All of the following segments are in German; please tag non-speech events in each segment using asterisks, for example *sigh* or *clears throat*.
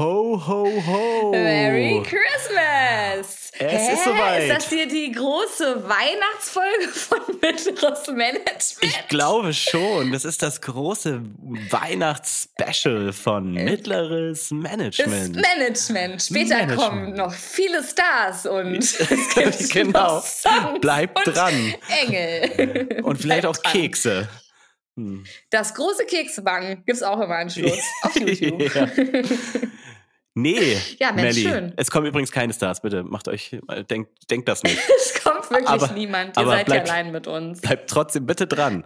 Ho, ho, ho. Merry Christmas. Es Hä? ist soweit. Ist das hier die große Weihnachtsfolge von *laughs* Mittleres Management? Ich glaube schon. Das ist das große Weihnachtsspecial von Mittleres Management. Das Management. Später Management. kommen noch viele Stars und *laughs* *laughs* genau. Bleibt dran. Engel. Und vielleicht auch Kekse. Hm. Das große Keksebacken gibt es auch im Anschluss auf YouTube. Nee, ja, Mensch, Melli. schön. Es kommen übrigens keine Stars, bitte. Macht euch, denkt, denkt das nicht. *laughs* es kommt wirklich aber, niemand. Ihr seid bleibt, ja allein mit uns. Bleibt trotzdem bitte dran.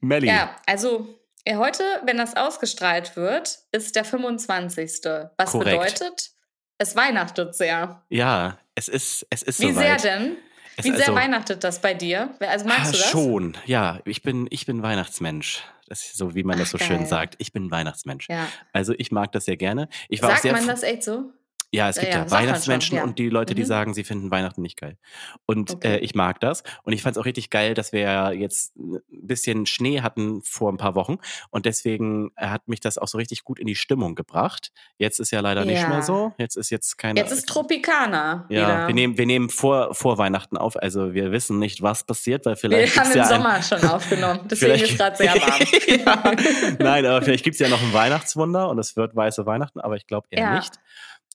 Melli. Ja, also heute, wenn das ausgestrahlt wird, ist der 25. Was Korrekt. bedeutet, es weihnachtet sehr. Ja, es ist, es ist Wie soweit. sehr denn? Wie sehr also, weihnachtet das bei dir? Also magst du das? Schon, ja. Ich bin, ich bin Weihnachtsmensch. So, wie man Ach, das so geil. schön sagt. Ich bin Weihnachtsmensch. Ja. Also ich mag das sehr gerne. Ich war Sagt sehr man das echt so? Ja, es gibt ja, ja Weihnachtsmenschen ja. und die Leute, die mhm. sagen, sie finden Weihnachten nicht geil. Und okay. äh, ich mag das. Und ich fand es auch richtig geil, dass wir jetzt ein bisschen Schnee hatten vor ein paar Wochen. Und deswegen hat mich das auch so richtig gut in die Stimmung gebracht. Jetzt ist ja leider ja. nicht mehr so. Jetzt ist jetzt keine. Jetzt ist Tropikaner. Ja, wieder. wir nehmen, wir nehmen vor, vor Weihnachten auf. Also wir wissen nicht, was passiert, weil vielleicht. Wir haben im ja Sommer ein, schon aufgenommen. *laughs* Deswegen ist gerade sehr warm. *laughs* *laughs* Nein, aber vielleicht gibt es ja noch ein Weihnachtswunder und es wird weiße Weihnachten, aber ich glaube eher nicht.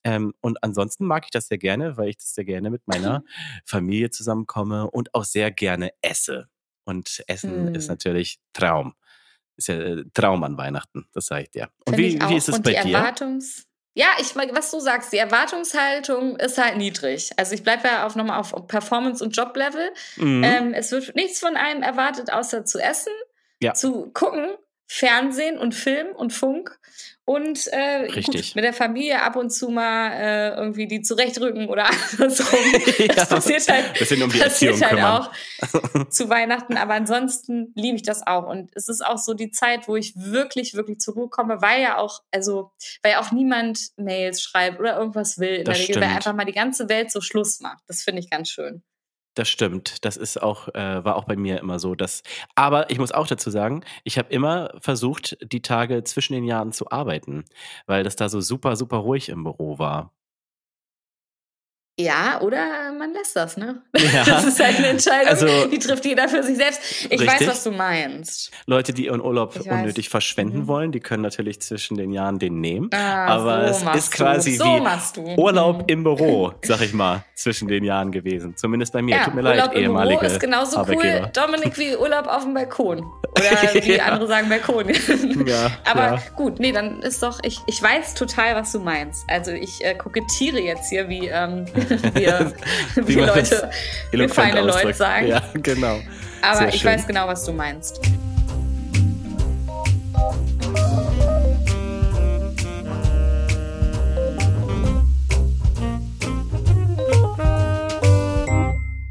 Ähm, und ansonsten mag ich das sehr gerne, weil ich das sehr gerne mit meiner *laughs* Familie zusammenkomme und auch sehr gerne esse. Und Essen hm. ist natürlich Traum. Ist ja äh, Traum an Weihnachten, das sage ich dir. Und wie, wie ist es und bei die dir? Erwartungs ja, ich was du sagst, die Erwartungshaltung ist halt niedrig. Also ich bleibe ja auf nochmal auf Performance- und Joblevel. Mhm. Ähm, es wird nichts von einem erwartet, außer zu essen, ja. zu gucken, Fernsehen und Film und Funk und äh, gut, mit der Familie ab und zu mal äh, irgendwie die zurechtrücken oder *laughs* andersrum. *laughs* Das ja, passiert halt, bisschen um die passiert halt auch zu Weihnachten. Aber ansonsten liebe ich das auch. Und es ist auch so die Zeit, wo ich wirklich, wirklich zur Ruhe komme, weil ja auch, also, weil ja auch niemand Mails schreibt oder irgendwas will in das der Regel, weil einfach mal die ganze Welt so Schluss macht. Das finde ich ganz schön. Das stimmt. Das ist auch, äh, war auch bei mir immer so. Dass, aber ich muss auch dazu sagen, ich habe immer versucht, die Tage zwischen den Jahren zu arbeiten, weil das da so super, super ruhig im Büro war. Ja, oder man lässt das, ne? *laughs* Ja. Das ist halt eine Entscheidung, also, die trifft jeder für sich selbst. Ich richtig. weiß, was du meinst. Leute, die ihren Urlaub ich unnötig weiß. verschwenden mhm. wollen, die können natürlich zwischen den Jahren den nehmen. Ah, aber so es ist quasi so wie Urlaub mhm. im Büro, sag ich mal, zwischen den Jahren gewesen. Zumindest bei mir. Ja, Tut mir Urlaub leid, ehemalige. Büro ist genauso cool, Dominik, wie Urlaub auf dem Balkon. *laughs* Oder wie ja. andere sagen Balkon. *laughs* ja, aber gut, nee, dann ist doch, ich, ich weiß total, was du meinst. Also ich äh, kokettiere jetzt hier, wie ähm, *laughs* wir wie, wie Leute, wie feine. Leute sagen. Ja, genau. Aber Sehr ich schön. weiß genau, was du meinst.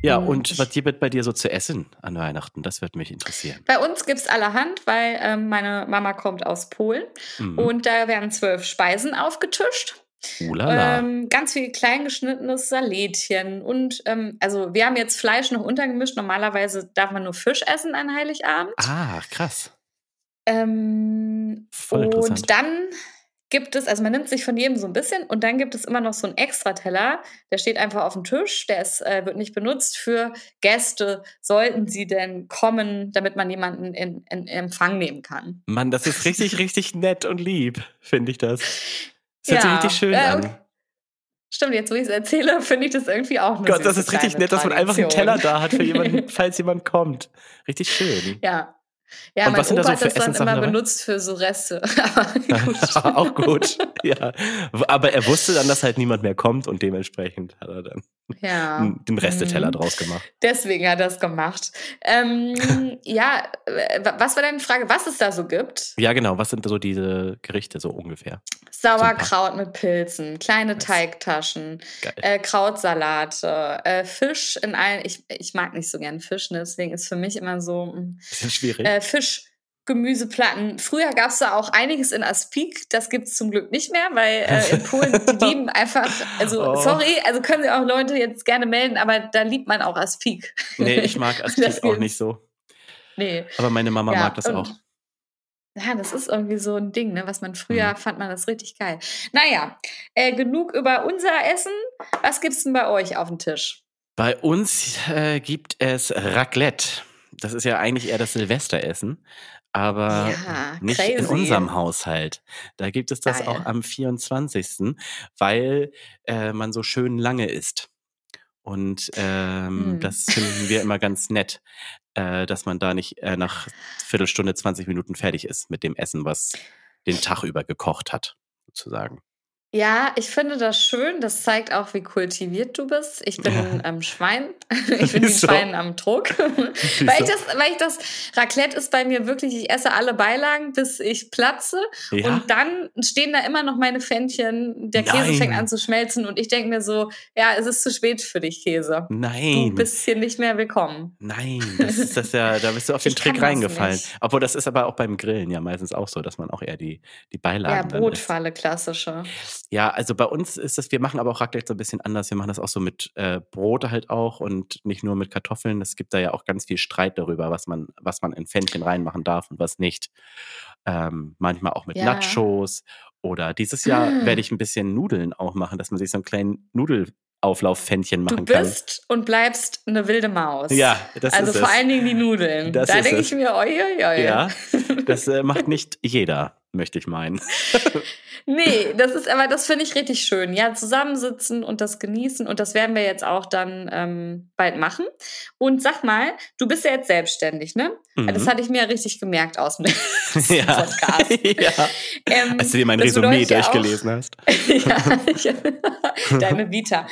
Ja, und was gibt bei dir so zu essen an Weihnachten? Das wird mich interessieren. Bei uns gibt es allerhand, weil ähm, meine Mama kommt aus Polen mhm. und da werden zwölf Speisen aufgetischt. Ähm, ganz viel kleingeschnittenes Salätchen und ähm, also wir haben jetzt Fleisch noch untergemischt. Normalerweise darf man nur Fisch essen an Heiligabend. Ah, krass. Ähm, Voll und dann gibt es, also man nimmt sich von jedem so ein bisschen und dann gibt es immer noch so einen Extrateller, der steht einfach auf dem Tisch, der ist, äh, wird nicht benutzt für Gäste, sollten sie denn kommen, damit man jemanden in, in, in Empfang nehmen kann. Mann, das ist richtig, *laughs* richtig nett und lieb, finde ich das. Das hört ja, sich richtig schön äh, an. Stimmt, jetzt wo ich es erzähle, *laughs* finde ich das irgendwie auch eine Gott, das ist richtig nett, dass man einfach einen Teller da hat für jemanden, *laughs* falls jemand kommt. Richtig schön. Ja, ja, und mein was sind Opa da so für hat das dann immer dabei? benutzt für so Reste. *laughs* *laughs* gut. auch gut, ja. Aber er wusste dann, dass halt niemand mehr kommt und dementsprechend hat er dann ja. den Resteteller mhm. draus gemacht. Deswegen hat er das gemacht. Ähm, *laughs* ja, was war deine Frage, was es da so gibt? Ja, genau. Was sind so diese Gerichte so ungefähr? Sauerkraut mit Pilzen, kleine nice. Teigtaschen, äh, Krautsalate, äh, Fisch in allen. Ich, ich mag nicht so gern Fisch, ne? deswegen ist für mich immer so. Hm, Bisschen schwierig. Äh, Fisch. Gemüseplatten. Früher gab es da auch einiges in Aspik. Das gibt es zum Glück nicht mehr, weil äh, in *laughs* Polen, die lieben einfach, also Oh. sorry, also können sich auch Leute jetzt gerne melden, aber da liebt man auch Aspik. Nee, ich mag *laughs* Aspik auch gibt's. nicht so. Nee. Aber meine Mama Ja, mag das auch. Ja, das ist irgendwie so ein Ding, ne? was man früher mhm. fand man das richtig geil. Naja, äh, genug über unser Essen. Was gibt es denn bei euch auf dem Tisch? Bei uns äh, gibt es Raclette. Das ist ja eigentlich eher das Silvesteressen, aber ja, nicht crazy. in unserem Haushalt. Da gibt es das Geil. auch am 24., weil äh, man so schön lange isst. Und ähm, hm. das finden wir immer ganz nett, äh, dass man da nicht äh, nach Viertelstunde, 20 Minuten fertig ist mit dem Essen, was den Tag über gekocht hat, sozusagen. Ja, ich finde das schön. Das zeigt auch, wie kultiviert du bist. Ich bin ja. ähm, Schwein. *laughs* Ich bin wie Schwein am Druck. *laughs* weil, ich das, weil ich das, Raclette ist bei mir wirklich, ich esse alle Beilagen, bis ich platze. Ja. Und dann stehen da immer noch meine Fännchen. Der Käse Nein. fängt an zu schmelzen. Und ich denke mir so, ja, es ist zu spät für dich, Käse. Nein. Du bist hier nicht mehr willkommen. Nein, das ist das ja, da bist du auf *laughs* den Trick reingefallen. Obwohl, das ist aber auch beim Grillen ja meistens auch so, dass man auch eher die, die Beilagen. Ja, Brotfalle, klassische. Ja, also bei uns ist das, wir machen aber auch Raclette so ein bisschen anders. Wir machen das auch so mit äh, Brot halt auch und nicht nur mit Kartoffeln. Es gibt da ja auch ganz viel Streit darüber, was man, was man in Pfännchen reinmachen darf und was nicht. Ähm, manchmal auch mit ja. Nachos. Oder dieses Jahr hm. werde ich ein bisschen Nudeln auch machen, dass man sich so einen kleinen Nudel Auflauffännchen machen kann. Du bist kann. und bleibst eine wilde Maus. Ja, das also ist vor es. allen Dingen die Nudeln. Das da denke ich mir, oi, oi, oi. Ja, das äh, macht *laughs* nicht jeder möchte ich meinen. *laughs* nee, das ist aber, das finde ich richtig schön. Ja, zusammensitzen und das genießen. Und das werden wir jetzt auch dann ähm, bald machen. Und sag mal, du bist ja jetzt selbstständig, ne? Mhm. Das hatte ich mir ja richtig gemerkt aus dem *laughs* ja. Podcast. *laughs* ja. Ähm, Als du dir mein Resümee durchgelesen ja hast. ja, deine Vita.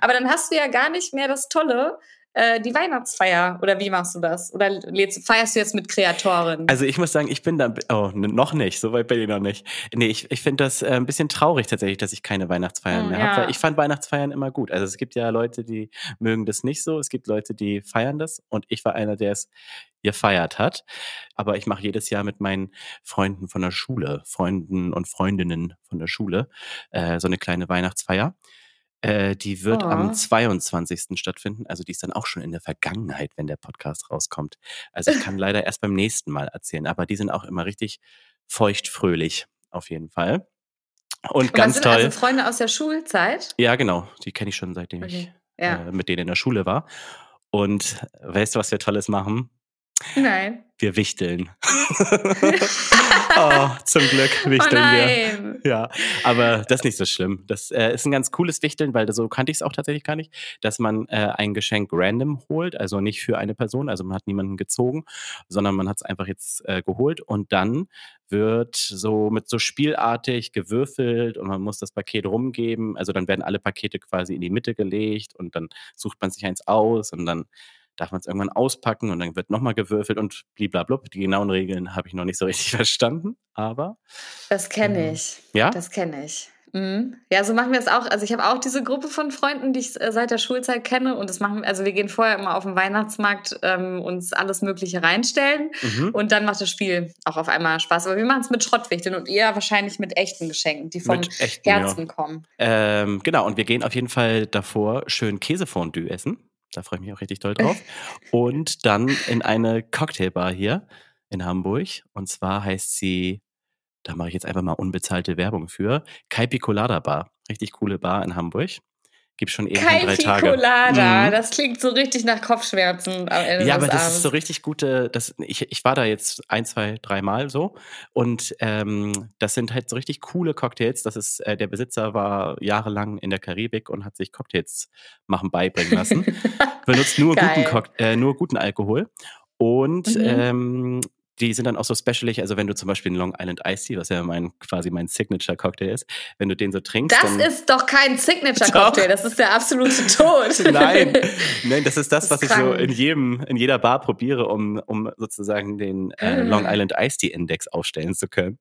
Aber dann hast du ja gar nicht mehr das Tolle, äh, die Weihnachtsfeier? Oder wie machst du das? Oder feierst du jetzt mit Kreatorin? Also ich muss sagen, ich bin da, oh, noch nicht, so weit bin ich noch nicht. Nee, ich, ich finde das äh, ein bisschen traurig tatsächlich, dass ich keine Weihnachtsfeiern oh, mehr ja. habe. Ich fand Weihnachtsfeiern immer gut. Also es gibt ja Leute, die mögen das nicht so. Es gibt Leute, die feiern das. Und ich war einer, der es gefeiert hat. Aber ich mache jedes Jahr mit meinen Freunden von der Schule, Freunden und Freundinnen von der Schule, äh, so eine kleine Weihnachtsfeier. Äh, die wird oh. am 22. stattfinden. Also die ist dann auch schon in der Vergangenheit, wenn der Podcast rauskommt. Also ich kann *laughs* leider erst beim nächsten Mal erzählen, aber die sind auch immer richtig feuchtfröhlich, auf jeden Fall. Und, Und ganz sind toll. Also Freunde aus der Schulzeit? Ja, genau. Die kenne ich schon seitdem okay. ich ja. äh, mit denen in der Schule war. Und weißt du, was wir Tolles machen? Nein. Wir wichteln. *laughs* *laughs* oh, zum Glück wichteln oh wir. Ja, aber das ist nicht so schlimm. Das äh, ist ein ganz cooles Wichteln, weil so kannte ich es auch tatsächlich gar nicht, dass man äh, ein Geschenk random holt, also nicht für eine Person, also man hat niemanden gezogen, sondern man hat es einfach jetzt äh, geholt und dann wird so mit so spielartig gewürfelt und man muss das Paket rumgeben. Also dann werden alle Pakete quasi in die Mitte gelegt und dann sucht man sich eins aus und dann darf man es irgendwann auspacken und dann wird nochmal gewürfelt und bliblablub. Die genauen Regeln habe ich noch nicht so *laughs* richtig verstanden, aber. Das kenne ähm, ich. Ja? Das kenne ich. Mhm. Ja, so machen wir es auch. Also ich habe auch diese Gruppe von Freunden, die ich äh, seit der Schulzeit kenne und das machen, also wir gehen vorher immer auf den Weihnachtsmarkt ähm, uns alles Mögliche reinstellen mhm. und dann macht das Spiel auch auf einmal Spaß. Aber wir machen es mit Schrottwichteln und eher wahrscheinlich mit echten Geschenken, die vom echten, Herzen ja. kommen. Ähm, genau, und wir gehen auf jeden Fall davor schön Käsefondue essen. Da freue ich mich auch richtig toll drauf. Und dann in eine Cocktailbar hier in Hamburg. Und zwar heißt sie, da mache ich jetzt einfach mal unbezahlte Werbung für, Kai Picolada Bar. Richtig coole Bar in Hamburg. Gibt schon Kai drei Tage. Mhm. das klingt so richtig nach Kopfschmerzen am Ende Ja, aber das Abends. ist so richtig gute, das, ich, ich war da jetzt ein, zwei, dreimal so und ähm, das sind halt so richtig coole Cocktails. Das ist, äh, der Besitzer war jahrelang in der Karibik und hat sich Cocktails machen beibringen lassen. *laughs* Benutzt nur, guten, äh, nur guten Alkohol und mhm. ähm, die sind dann auch so specialig, also wenn du zum Beispiel einen Long Island Ice Tea, was ja mein, quasi mein Signature Cocktail ist, wenn du den so trinkst. Das ist doch kein Signature Cocktail, das ist der absolute Tod. *laughs* nein, nein, das ist das, das was ich so in jedem, in jeder Bar probiere, um, um sozusagen den äh, mm. Long Island Ice Tea Index aufstellen zu können.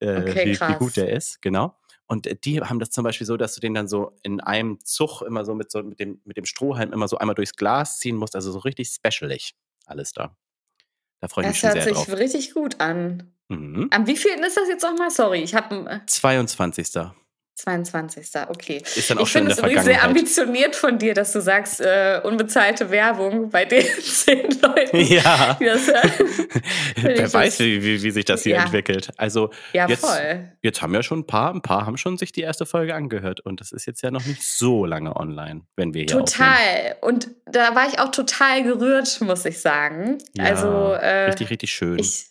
Äh, okay, wie, wie gut der ist, genau. Und äh, die haben das zum Beispiel so, dass du den dann so in einem Zug immer so mit so mit dem, mit dem Strohhalm immer so einmal durchs Glas ziehen musst. Also so richtig specialig alles da. Da freue ich mich schon sehr drauf. Das hört sich richtig gut an. Mhm. Am wievielten ist das jetzt nochmal? Sorry, ich habe... 22. 22. Okay. Ist dann auch ich finde es übrigens sehr ambitioniert von dir, dass du sagst, äh, unbezahlte Werbung bei den *laughs* zehn Leuten. Ja. Das, äh, *laughs* Wer weiß, wie, wie, wie, sich das hier ja. entwickelt. Also ja, jetzt, voll. jetzt haben ja schon ein paar, ein paar haben schon sich die erste Folge angehört und das ist jetzt ja noch nicht so lange online, wenn wir hier Total. Aufnehmen. Und da war ich auch total gerührt, muss ich sagen. Ja, also äh, richtig, richtig schön. Ich,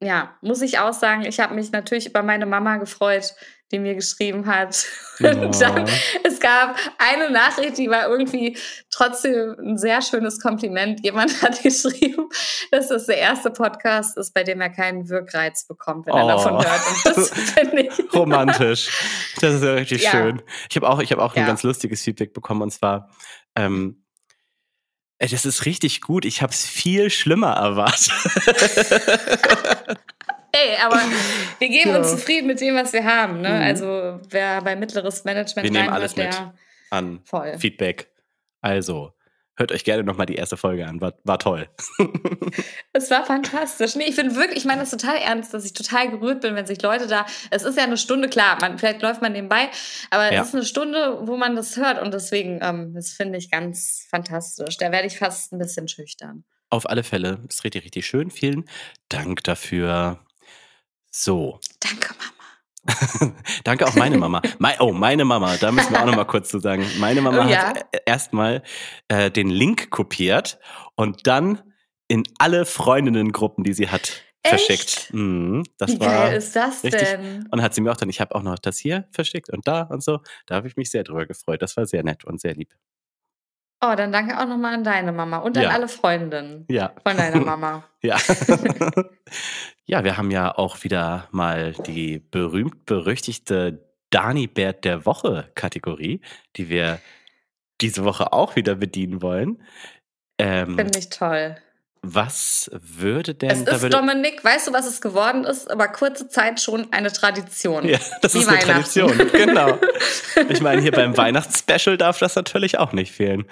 ja, muss ich auch sagen, ich habe mich natürlich über meine Mama gefreut, die mir geschrieben hat. Oh. *laughs* Und dann, es gab eine Nachricht, die war irgendwie trotzdem ein sehr schönes Kompliment. Jemand *laughs* hat geschrieben, dass das der erste Podcast ist, bei dem er keinen Wirkreiz bekommt, wenn oh. er davon hört. Und das *laughs* finde ich romantisch. Das ist ja richtig ja. schön. Ich habe auch, ich habe auch ja. ein ganz lustiges Feedback bekommen und zwar ähm, das ist richtig gut. Ich habe es viel schlimmer erwartet. Ey, aber *laughs* wir geben ja. uns zufrieden mit dem, was wir haben. Ne? Mhm. Also wer bei mittleres Management wir nehmen alles mit an voll. Feedback. Also hört euch gerne nochmal die erste Folge an. War, war toll. *laughs* es war fantastisch. Nee, ich finde wirklich, ich meine das total ernst, dass ich total gerührt bin, wenn sich Leute da. Es ist ja eine Stunde, klar, man, vielleicht läuft man nebenbei, aber ja. es ist eine Stunde, wo man das hört und deswegen, ähm, das finde ich ganz fantastisch. Da werde ich fast ein bisschen schüchtern. Auf alle Fälle. Ist richtig, richtig schön. Vielen Dank dafür. So. Danke, Mama. *laughs* Danke auch meine Mama. *laughs* oh, meine Mama, da müssen wir auch noch mal kurz zu sagen. Meine Mama oh, ja? hat erstmal äh, den Link kopiert und dann in alle Freundinnengruppen, die sie hat, Echt? verschickt. Mhm, das Wie geil ist das richtig. denn? Und hat sie mir auch dann, ich habe auch noch das hier verschickt und da und so. Da habe ich mich sehr drüber gefreut. Das war sehr nett und sehr lieb. Oh, dann danke auch nochmal an deine Mama und an ja. alle Freundinnen ja. von deiner Mama. *laughs* ja. ja, wir haben ja auch wieder mal die berühmt-berüchtigte Dani-Bert der Woche-Kategorie, die wir diese Woche auch wieder bedienen wollen. Ähm, Finde ich toll. Was würde denn. Es ist, Dominik, weißt du, was es geworden ist? Aber kurze Zeit schon eine Tradition. Ja, das ist eine Tradition, *laughs* genau. Ich meine, hier beim Weihnachtsspecial darf das natürlich auch nicht fehlen.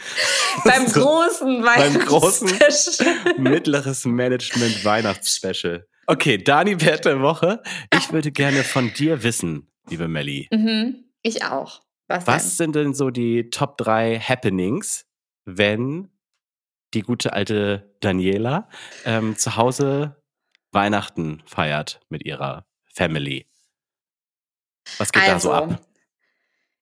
Beim *laughs* großen Weihnachtsspecial. Beim großen mittleres Management Weihnachtsspecial. Okay, Dani Wert der Woche. Ich würde gerne von dir wissen, liebe Melli. Mhm, ich auch. Was, was sind denn so die Top 3 Happenings, wenn die gute alte Daniela ähm, zu Hause Weihnachten feiert mit ihrer Family. Was geht also, da so also, ab?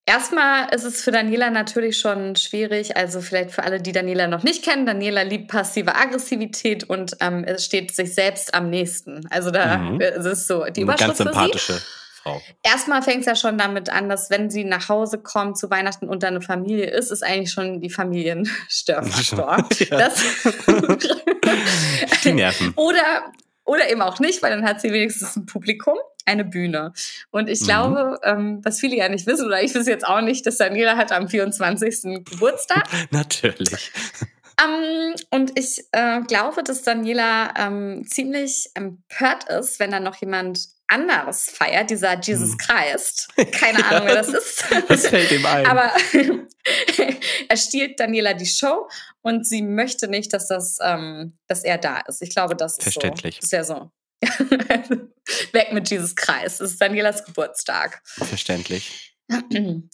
Erstmal ist es für Daniela natürlich schon schwierig, also vielleicht für alle, die Daniela noch nicht kennen. Daniela liebt passive Aggressivität und ähm, es steht sich selbst am nächsten. Also da mhm. ist es so die Überschrift Eine ganz sympathische. Für sie. Frau. Erstmal fängt es ja schon damit an, dass wenn sie nach Hause kommt zu Weihnachten und eine Familie ist, ist eigentlich schon die Familienstörfaktor. *laughs* ja. die Nerven. *laughs* Oder oder eben auch nicht, weil dann hat sie wenigstens ein Publikum, eine Bühne. Und ich mhm. glaube, ähm, was viele ja nicht wissen, oder ich weiß jetzt auch nicht, dass Daniela hat am 24. Geburtstag. *laughs* Natürlich. Um, und ich äh, glaube, dass Daniela ähm, ziemlich empört ist, wenn dann noch jemand anderes feiert, dieser Jesus hm. Christ. *laughs* Keine ja, Ahnung, wer das ist. *laughs* Das fällt ihm ein. Aber *laughs* er stiehlt Daniela die Show und sie möchte nicht, dass das, ähm, dass er da ist. Ich glaube, das ist Verständlich. so. Ist ja so. Weg mit Jesus Christ. Es ist Danielas Geburtstag. Verständlich.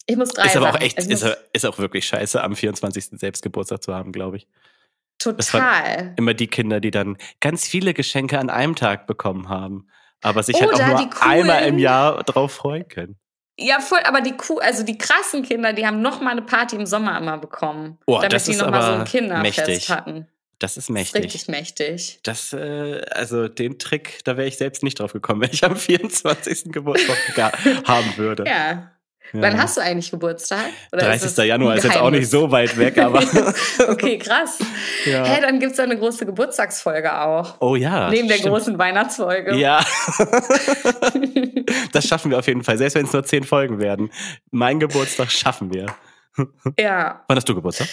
Ich muss drei Ist aber auch echt, ist, ist auch wirklich scheiße, am 24. selbst Geburtstag zu haben, glaube ich. Total. immer die Kinder, die dann ganz viele Geschenke an einem Tag bekommen haben aber sich halt auch nur einmal im Jahr drauf freuen können. Ja, voll, aber die Kuh, also die krassen Kinder, die haben noch mal eine Party im Sommer immer bekommen. Oh, damit das die noch mal so ein Kinderfest mächtig. hatten. Das ist mächtig. Das ist richtig mächtig. Das, äh, also den Trick, da wäre ich selbst nicht drauf gekommen, wenn ich am 24. Geburtstag *laughs* haben würde. Ja. Ja. Wann hast du eigentlich Geburtstag? Oder 30. Januar ist jetzt auch nicht so weit weg, aber. *laughs* okay, krass. Ja. Hey, dann gibt es ja eine große Geburtstagsfolge auch. Oh ja. Neben der großen Weihnachtsfolge. Ja. *laughs* das schaffen wir auf jeden Fall, selbst wenn es nur zehn Folgen werden. Mein Geburtstag schaffen wir. Ja. Wann hast du Geburtstag?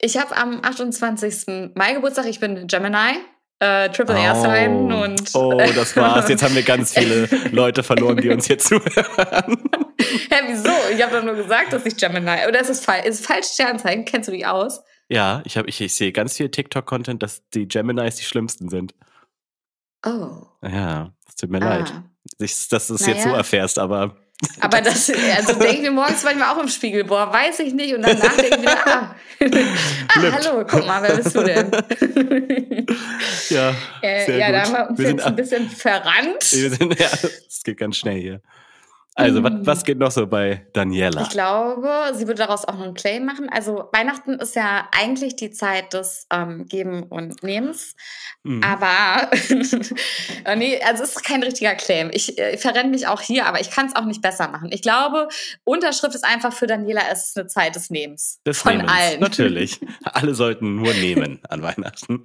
Ich habe am 28. Mai Geburtstag. Ich bin Gemini äh, Triple oh. Sein und. Oh, das war's. Jetzt haben wir ganz viele *laughs* Leute verloren, die uns hier zuhören. *laughs* Hä, wieso? Ich habe doch nur gesagt, dass ich Gemini. Oder ist es falsch? Ist es falsch Sternzeichen? Kennst du die aus? Ja, ich, hab, ich, ich sehe ganz viel TikTok-Content, dass die Geminis die schlimmsten sind. Oh. Ja, es tut mir ah. leid, dass du es naja. jetzt so erfährst, aber *laughs* Aber das, *laughs* also denke ich mir morgens manchmal auch im Spiegel, boah, weiß ich nicht. Und danach denke ich wieder, ah, ah hallo, guck mal, wer bist du denn? ja, äh, ja, da haben wir uns jetzt ein bisschen verrannt. Wir sind, ja, es geht ganz schnell hier. Also, was, was geht noch so bei Daniela? Ich glaube, sie würde daraus auch noch einen Claim machen. Also, Weihnachten ist ja eigentlich die Zeit des ähm, Geben und Nehmens. Mhm. Aber, *laughs* nee, also es ist kein richtiger Claim. Ich äh, verrenne mich auch hier, aber ich kann es auch nicht besser machen. Ich glaube, Unterschrift ist einfach für Daniela, es ist eine Zeit des Nehmens. Des von Nehmens, allen. Natürlich. *laughs* Alle sollten nur nehmen an Weihnachten.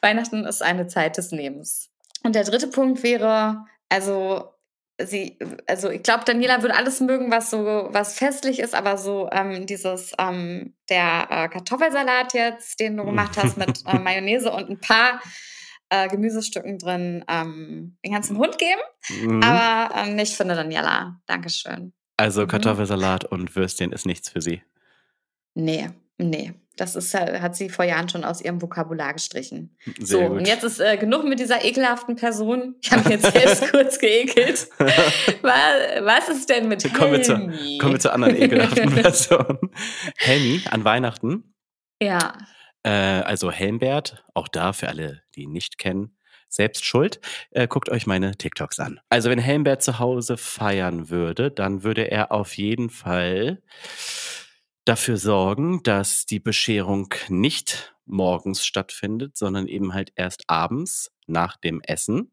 Weihnachten ist eine Zeit des Nehmens. Und der dritte Punkt wäre, also sie, also ich glaube, Daniela würde alles mögen, was so was festlich ist, aber so ähm, dieses ähm, der äh, Kartoffelsalat jetzt, den du gemacht hast mit äh, Mayonnaise und ein paar äh, Gemüsestücken drin, ähm, den ganzen Hund geben. Mhm. Aber ähm, nicht für eine Daniela. Dankeschön. Also mhm. Kartoffelsalat mhm. und Würstchen ist nichts für sie. Nee, nee. Das ist, hat sie vor Jahren schon aus ihrem Vokabular gestrichen. Sehr so, gut. und jetzt ist äh, genug mit dieser ekelhaften Person. Ich habe mich jetzt *laughs* selbst kurz geekelt. *laughs* Was, was, ist denn mit kommen Helmi? Wir zu, kommen wir zur anderen ekelhaften *laughs* Person. Helmi an Weihnachten. Ja. Äh, also Helmbert, auch da für alle, die ihn nicht kennen, selbst schuld. Äh, guckt euch meine TikToks an. Also wenn Helmbert zu Hause feiern würde, dann würde er auf jeden Fall dafür sorgen, dass die Bescherung nicht morgens stattfindet, sondern eben halt erst abends nach dem Essen.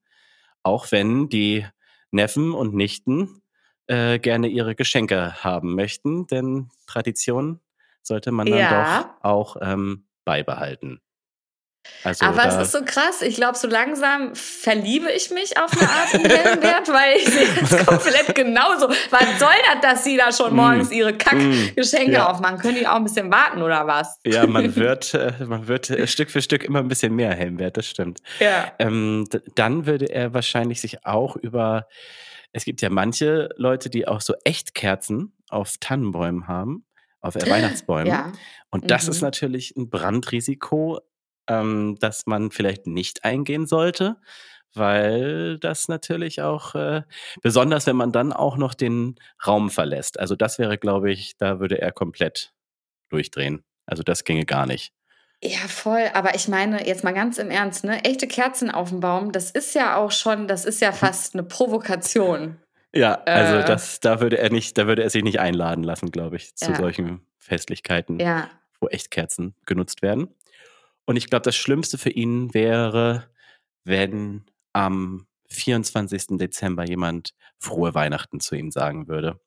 Auch wenn die Neffen und Nichten äh, gerne ihre Geschenke haben möchten, denn Tradition sollte man dann ja. doch auch ähm, beibehalten. Also Aber es ist so krass. Ich glaube, so langsam verliebe ich mich auf eine Art in Wellenwert, weil ich sehe es *laughs* komplett genauso. Was soll das, dass sie da schon mm. morgens ihre Kackgeschenke ja. aufmachen? Können die auch ein bisschen warten oder was? Ja, man *laughs* wird, äh, man wird äh, Stück für Stück immer ein bisschen mehr Helmwert, das stimmt. Ja. Ähm, dann würde er wahrscheinlich sich auch über, es gibt ja manche Leute, die auch so Echtkerzen auf Tannenbäumen haben auf Weihnachtsbäumen. Ja. Und das mhm. ist natürlich ein Brandrisiko ähm, das man vielleicht nicht eingehen sollte, weil das natürlich auch, äh, besonders wenn man dann auch noch den Raum verlässt. Also das wäre, glaube ich, da würde er komplett durchdrehen. Also das ginge gar nicht. Ja, voll. Aber ich meine, jetzt mal ganz im Ernst, ne? Echte Kerzen auf dem Baum, das ist ja auch schon, das ist ja fast eine Provokation. *laughs* Ja, also äh, das, da würde er nicht, da würde er sich nicht einladen lassen, glaube ich, zu ja. solchen Festlichkeiten, ja. wo Echtkerzen genutzt werden. Und ich glaube, das Schlimmste für ihn wäre, wenn am 24. Dezember jemand frohe Weihnachten zu ihm sagen würde.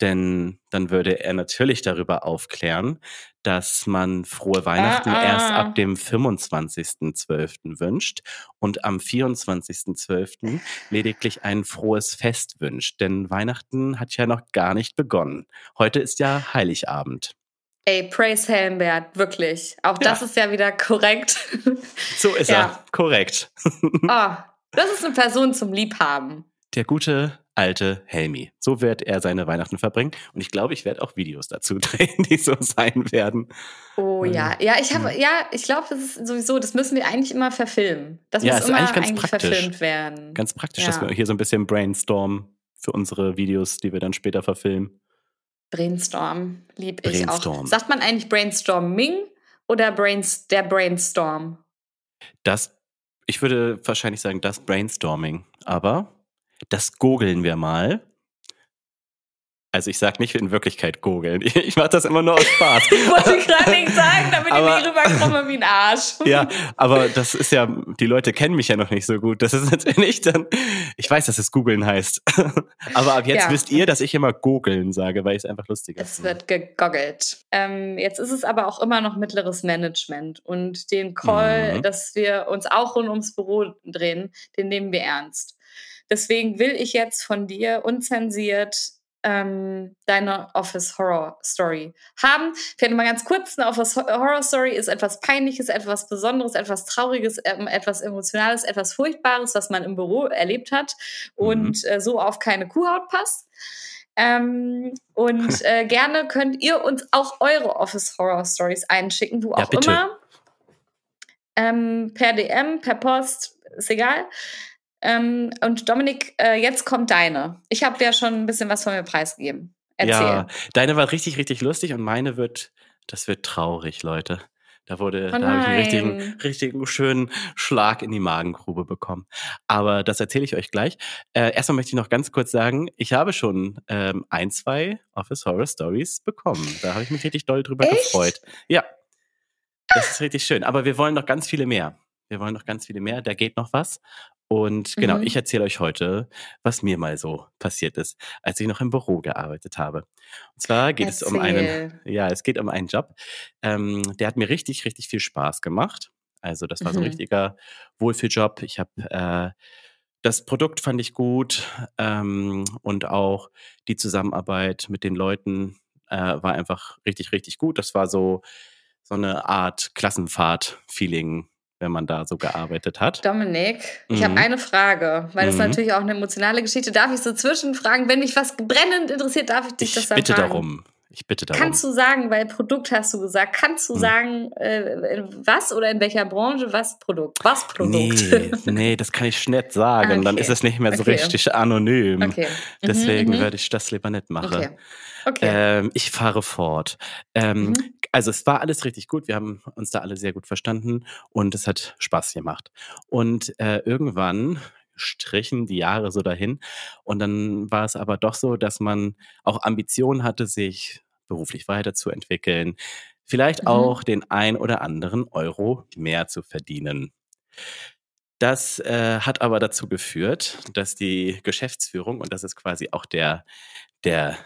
Denn dann würde er natürlich darüber aufklären, dass man frohe Weihnachten ah, ah. erst ab dem 25.12. wünscht und am 24.12. lediglich ein frohes Fest wünscht. Denn Weihnachten hat ja noch gar nicht begonnen. Heute ist ja Heiligabend. Ey, praise Helmbert, wirklich. Auch das ja. ist ja wieder korrekt. *laughs* So ist ja. er, korrekt. Oh, *laughs* das ist eine Person zum Liebhaben. Der gute alte Helmi. So wird er seine Weihnachten verbringen. Und ich glaube, ich werde auch Videos dazu *laughs* drehen, die so sein werden. Oh ja, ja, ich habe, ja, ich glaube, das ist sowieso, das müssen wir eigentlich immer verfilmen. Das ja, muss ist immer eigentlich ganz eigentlich praktisch. verfilmt werden. Ganz praktisch, ja. dass wir hier so ein bisschen brainstormen für unsere Videos, die wir dann später verfilmen. Brainstorm, lieb ich auch. Sagt man eigentlich Brainstorming oder Brains, der Brainstorm? Das, ich würde wahrscheinlich sagen, das Brainstorming. Aber das googeln wir mal. Also ich sage nicht in Wirklichkeit googeln. *laughs* Ich mache das immer nur aus Spaß. *laughs* ich wollte gerade nicht sagen, damit aber, ich nicht rüberkomme wie ein Arsch. *laughs* ja, aber das ist ja, die Leute kennen mich ja noch nicht so gut. Das ist natürlich dann, ich weiß, dass es googeln heißt. aber ab jetzt ja. wisst ihr, dass ich immer googeln sage, weil ich es einfach lustig finde. Es wird gegoggelt. Ähm, jetzt ist es aber auch immer noch mittleres Management. Und den Call, mhm. dass wir uns auch rund ums Büro drehen, den nehmen wir ernst. Deswegen will ich jetzt von dir unzensiert ähm, deine Office Horror Story haben. Vielleicht mal ganz kurz, eine Office Horror Story ist etwas Peinliches, etwas Besonderes, etwas Trauriges, ähm, etwas Emotionales, etwas Furchtbares, was man im Büro erlebt hat und mhm. äh, so auf keine Kuhhaut passt. Ähm, und *laughs* äh, gerne könnt ihr uns auch eure Office Horror Stories einschicken, wo ja, auch bitte. immer. Ähm, per DM, per Post, ist egal. Ähm, und Dominik, äh, jetzt kommt deine. Ich habe ja schon ein bisschen was von mir preisgegeben. Erzähl. Ja, deine war richtig, richtig lustig und meine wird, das wird traurig, Leute. Da wurde, oh da habe ich einen richtigen, richtigen schönen Schlag in die Magengrube bekommen. Aber das erzähle ich euch gleich. Äh, erstmal möchte ich noch ganz kurz sagen, ich habe schon ähm, ein, zwei Office Horror Stories bekommen. Da habe ich mich richtig doll drüber Echt? gefreut. Ja. Das ist richtig schön. Aber wir wollen noch ganz viele mehr. Wir wollen noch ganz viele mehr. Da geht noch was. Und genau, mhm. ich erzähle euch heute, was mir mal so passiert ist, als ich noch im Büro gearbeitet habe. Und zwar geht Erzähl. es um einen, *laughs* ja, es geht um einen Job, ähm, der hat mir richtig, richtig viel Spaß gemacht. Also das war mhm. so ein mhm. richtiger Wohlfühljob. Ich habe äh, das Produkt fand ich gut ähm, und auch die Zusammenarbeit mit den Leuten äh, war einfach richtig, richtig gut. Das war so so eine Art Klassenfahrt-Feeling wenn man da so gearbeitet hat. Dominik, mhm. ich habe eine Frage, weil das mhm. natürlich auch eine emotionale Geschichte. Darf ich so zwischenfragen, wenn mich was brennend interessiert, darf ich dich ich das dann bitte darum. Ich bitte darum. Kannst du sagen, weil Produkt hast du gesagt, kannst du mhm. sagen, äh, was oder in welcher Branche was Produkt? Was Produkt? Nee, nee das kann ich nicht sagen. Okay. Dann ist es nicht mehr so okay. richtig anonym. Okay. Mhm, Deswegen mhm. werde ich das lieber nicht machen. Okay. Okay. Ähm, ich fahre fort. Ähm, mhm. Also es war alles richtig gut. Wir haben uns da alle sehr gut verstanden und es hat Spaß gemacht. Und äh, irgendwann strichen die Jahre so dahin. Und dann war es aber doch so, dass man auch Ambitionen hatte, sich beruflich weiterzuentwickeln, vielleicht mhm. auch den ein oder anderen Euro mehr zu verdienen. Das äh, hat aber dazu geführt, dass die Geschäftsführung, und das ist quasi auch der, der,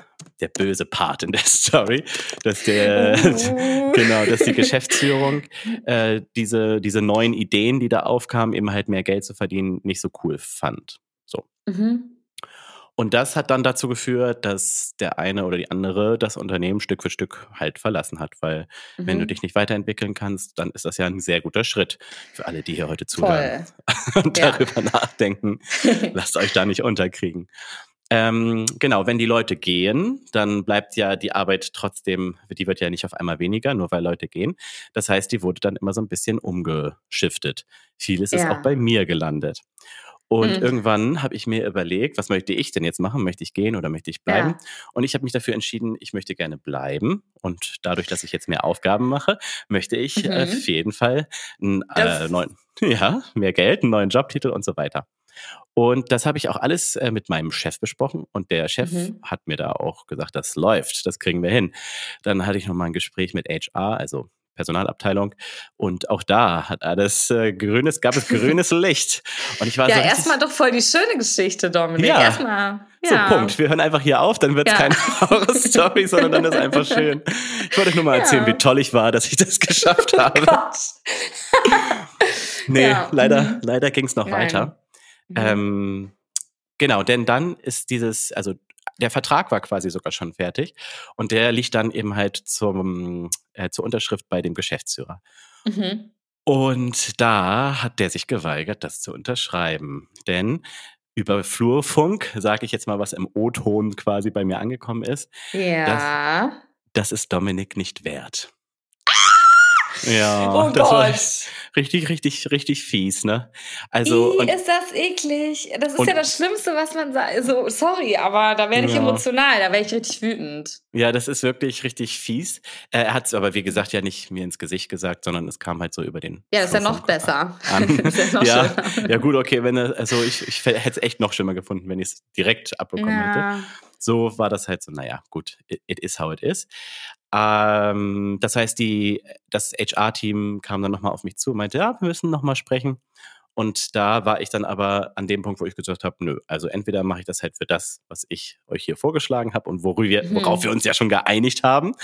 der böse Part in der *laughs* Story, dass der, oh. *laughs* genau, dass die Geschäftsführung äh, diese, diese neuen Ideen, die da aufkamen, eben halt mehr Geld zu verdienen, nicht so cool fand. So. Mhm. Und das hat dann dazu geführt, dass der eine oder die andere das Unternehmen Stück für Stück halt verlassen hat. Weil mhm. wenn du mhm. dich nicht weiterentwickeln kannst, dann ist das ja ein sehr guter Schritt für alle, die hier heute zuhören Voll. *laughs* und ja. darüber nachdenken. *laughs* Lasst euch da nicht unterkriegen. Ähm, genau, wenn die Leute gehen, dann bleibt ja die Arbeit trotzdem, die wird ja nicht auf einmal weniger, nur weil Leute gehen. Das heißt, die wurde dann immer so ein bisschen umgeschiftet. Vieles ja. ist auch bei mir gelandet. Und mhm. irgendwann habe ich mir überlegt, was möchte ich denn jetzt machen? Möchte ich gehen oder möchte ich bleiben? Ja. Und ich habe mich dafür entschieden, ich möchte gerne bleiben. Und dadurch, dass ich jetzt mehr Aufgaben mache, möchte ich mhm. auf jeden Fall einen äh, neuen, *laughs* ja, mehr Geld, einen neuen Jobtitel und so weiter. Und das habe ich auch alles äh, mit meinem Chef besprochen und der Chef mhm. hat mir da auch gesagt, das läuft, das kriegen wir hin. Dann hatte ich nochmal ein Gespräch mit HR, also Personalabteilung. Und auch da hat alles äh, grünes, gab es grünes *laughs* Licht. Und ich war ja, so erstmal doch voll die schöne Geschichte, Dominik. Ja. Erstmal. Ja. So, Punkt. Wir hören einfach hier auf, dann wird es ja. keine Horror-Story, *laughs* sondern dann ist einfach *laughs* schön. Ich wollte euch nur mal ja. erzählen, wie toll ich war, dass ich das geschafft oh habe. Nee, ja. leider, mhm. leider ging es noch Nein. weiter. Mhm. Ähm, genau, denn dann ist dieses, also der Vertrag war quasi sogar schon fertig und der liegt dann eben halt zum, äh, zur Unterschrift bei dem Geschäftsführer. Mhm. Und da hat der sich geweigert, das zu unterschreiben. Denn über Flurfunk, sage ich jetzt mal, was im O-Ton quasi bei mir angekommen ist. Ja. Das, das ist Dominik nicht wert. Ja, oh das Gott. war *laughs* richtig, richtig, richtig fies, ne? Also. Wie ist das eklig? Das ist ja das Schlimmste, was man sagt. Also, sorry, aber da werde ich ja. emotional, da werde ich richtig wütend. Ja, das ist wirklich richtig fies. Äh, er hat es aber, wie gesagt, ja nicht mir ins Gesicht gesagt, sondern es kam halt so über den. Ja, das ist ja noch besser. *laughs* ist ja, noch ja, ja, gut, okay, wenn also ich, ich hätte es echt noch schlimmer gefunden, wenn ich es direkt abbekommen ja. hätte so war das halt so, naja, gut, it, it is how it is. Ähm, das heißt, die, das HR-Team kam dann nochmal auf mich zu und meinte, ja, wir müssen nochmal sprechen. Und da war ich dann aber an dem Punkt, wo ich gesagt habe, nö, also entweder mache ich das halt für das, was ich euch hier vorgeschlagen habe und worüber, mhm. worauf wir uns ja schon geeinigt haben.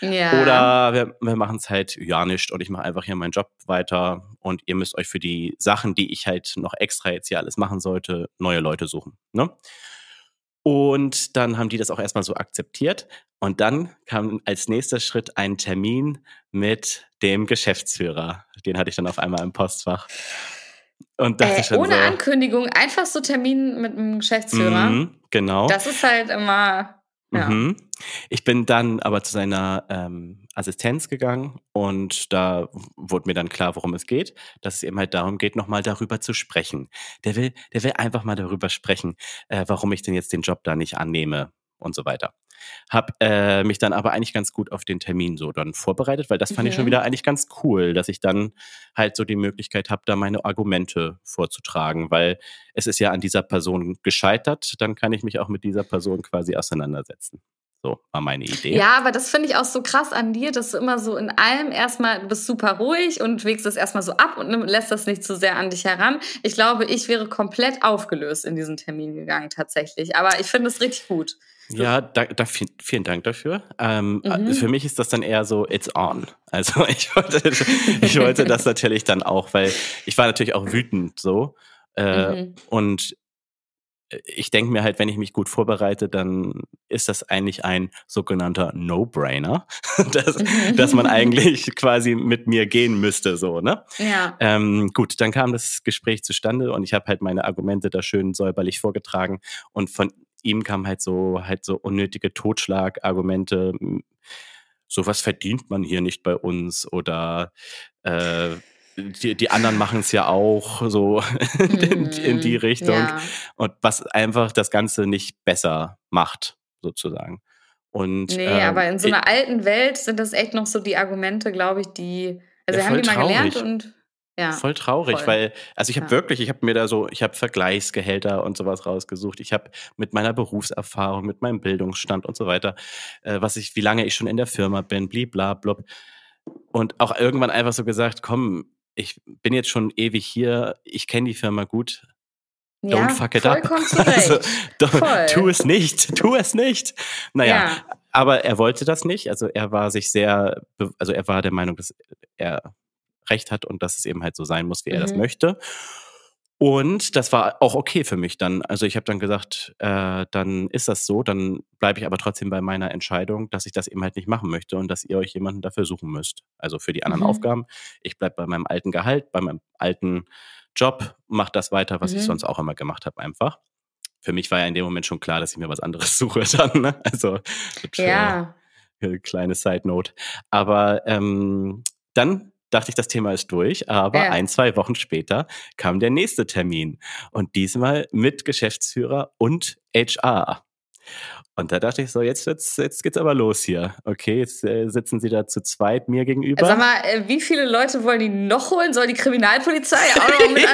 Ja. Oder wir, wir machen es halt ja nicht und ich mache einfach hier meinen Job weiter und ihr müsst euch für die Sachen, die ich halt noch extra jetzt hier alles machen sollte, neue Leute suchen. Ne? Und dann haben die das auch erstmal so akzeptiert. Und dann kam als nächster Schritt ein Termin mit dem Geschäftsführer. Den hatte ich dann auf einmal im Postfach. Und das äh, ist schon ohne so, Ankündigung, einfach so Termin mit dem Geschäftsführer. Mm, genau. Das ist halt immer. Ja. Mhm. Ich bin dann aber zu seiner ähm, Assistenz gegangen und da wurde mir dann klar, worum es geht, dass es eben halt darum geht, nochmal darüber zu sprechen. Der will, der will einfach mal darüber sprechen, äh, warum ich denn jetzt den Job da nicht annehme und so weiter. Hab äh, mich dann aber eigentlich ganz gut auf den Termin so dann vorbereitet, weil das fand mhm. ich schon mhm. wieder eigentlich ganz cool, dass ich dann halt so die Möglichkeit habe, da meine Argumente vorzutragen, weil es ist ja an dieser Person gescheitert, dann kann ich mich auch mit dieser Person quasi auseinandersetzen. So war meine Idee. Ja, aber das finde ich auch so krass an dir, dass du immer so in allem erstmal, du bist super ruhig und wägst das erstmal so ab und lässt das nicht zu sehr an dich heran. Ich glaube, ich wäre komplett aufgelöst in diesen Termin gegangen tatsächlich. Aber ich finde es richtig gut. Ja, da, da, vielen Dank dafür. Ähm, mhm. Für mich ist das dann eher so, it's on. Also *laughs* ich wollte, ich wollte das *laughs* natürlich dann auch, weil ich war natürlich auch wütend so. Äh, mhm. Und ich denke mir halt, wenn ich mich gut vorbereite, dann ist das eigentlich ein sogenannter No-Brainer, *laughs* dass, mhm. dass man *laughs* eigentlich quasi mit mir gehen müsste, so, ne? Ja. Ähm, gut, dann kam das Gespräch zustande und ich habe halt meine Argumente da schön säuberlich vorgetragen und von ihm kam halt so, halt so unnötige Totschlagargumente. Sowas verdient man hier nicht bei uns oder äh, die, die anderen machen es ja auch so *laughs* in, in, die mhm, Richtung. Ja. Und was einfach das Ganze nicht besser macht, sozusagen. Und, nee, ähm, aber in so einer alten Welt sind das echt noch so die Argumente, glaube ich, die. Also ja, wir haben die mal gelernt und ja, voll traurig, voll. weil, also ich habe ja. wirklich, ich habe mir da so, ich habe Vergleichsgehälter und sowas rausgesucht. Ich habe mit meiner Berufserfahrung, mit meinem Bildungsstand und so weiter, äh, was ich, wie lange ich schon in der Firma bin, blibla, blub. Und auch irgendwann einfach so gesagt, komm, ich bin jetzt schon ewig hier, ich kenne die Firma gut. Don't ja, fuck it up. *laughs* Also, don't, tu es nicht, tu es nicht. Naja, ja. aber er wollte das nicht. Also er war sich sehr, also er war der Meinung, dass er recht hat und dass es eben halt so sein muss, wie mhm. er das mhm. möchte. Und das war auch okay für mich dann. Also ich habe dann gesagt, äh, dann ist das so, dann bleibe ich aber trotzdem bei meiner Entscheidung, dass ich das eben halt nicht machen möchte und dass ihr euch jemanden dafür suchen müsst. Also für die anderen mhm. Aufgaben. Ich bleibe bei meinem alten Gehalt, bei meinem alten Job, mache das weiter, was mhm. ich sonst auch immer gemacht habe, einfach. Für mich war ja in dem Moment schon klar, dass ich mir was anderes *laughs* suche dann. Ne? Also ja. Äh, kleine Side Note. Aber ähm, dann dachte ich, das Thema ist durch. Aber ja. ein, zwei Wochen später kam der nächste Termin. Und diesmal mit Geschäftsführer und HR. Und da dachte ich so, jetzt, wird's, jetzt geht's aber los hier. Okay, jetzt äh, sitzen sie da zu zweit mir gegenüber. Sag mal, äh, wie viele Leute wollen die noch holen? Soll die Kriminalpolizei auch noch mit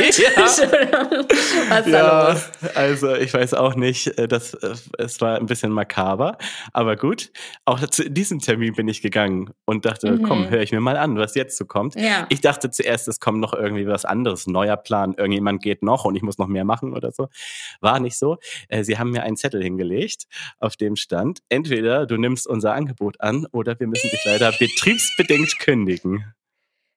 an ja, los? Also ich weiß auch nicht, äh, das, äh, es war ein bisschen makaber. Aber gut, auch zu diesem Termin bin ich gegangen und dachte, mhm. komm, höre ich mir mal an, was jetzt so kommt. Ja. Ich dachte zuerst, es kommt noch irgendwie was anderes, neuer Plan, irgendjemand geht noch und ich muss noch mehr machen oder so. War nicht so. Sie haben mir einen Zettel hingelegt, auf dem stand, entweder du nimmst unser Angebot an oder wir müssen dich leider betriebsbedingt kündigen.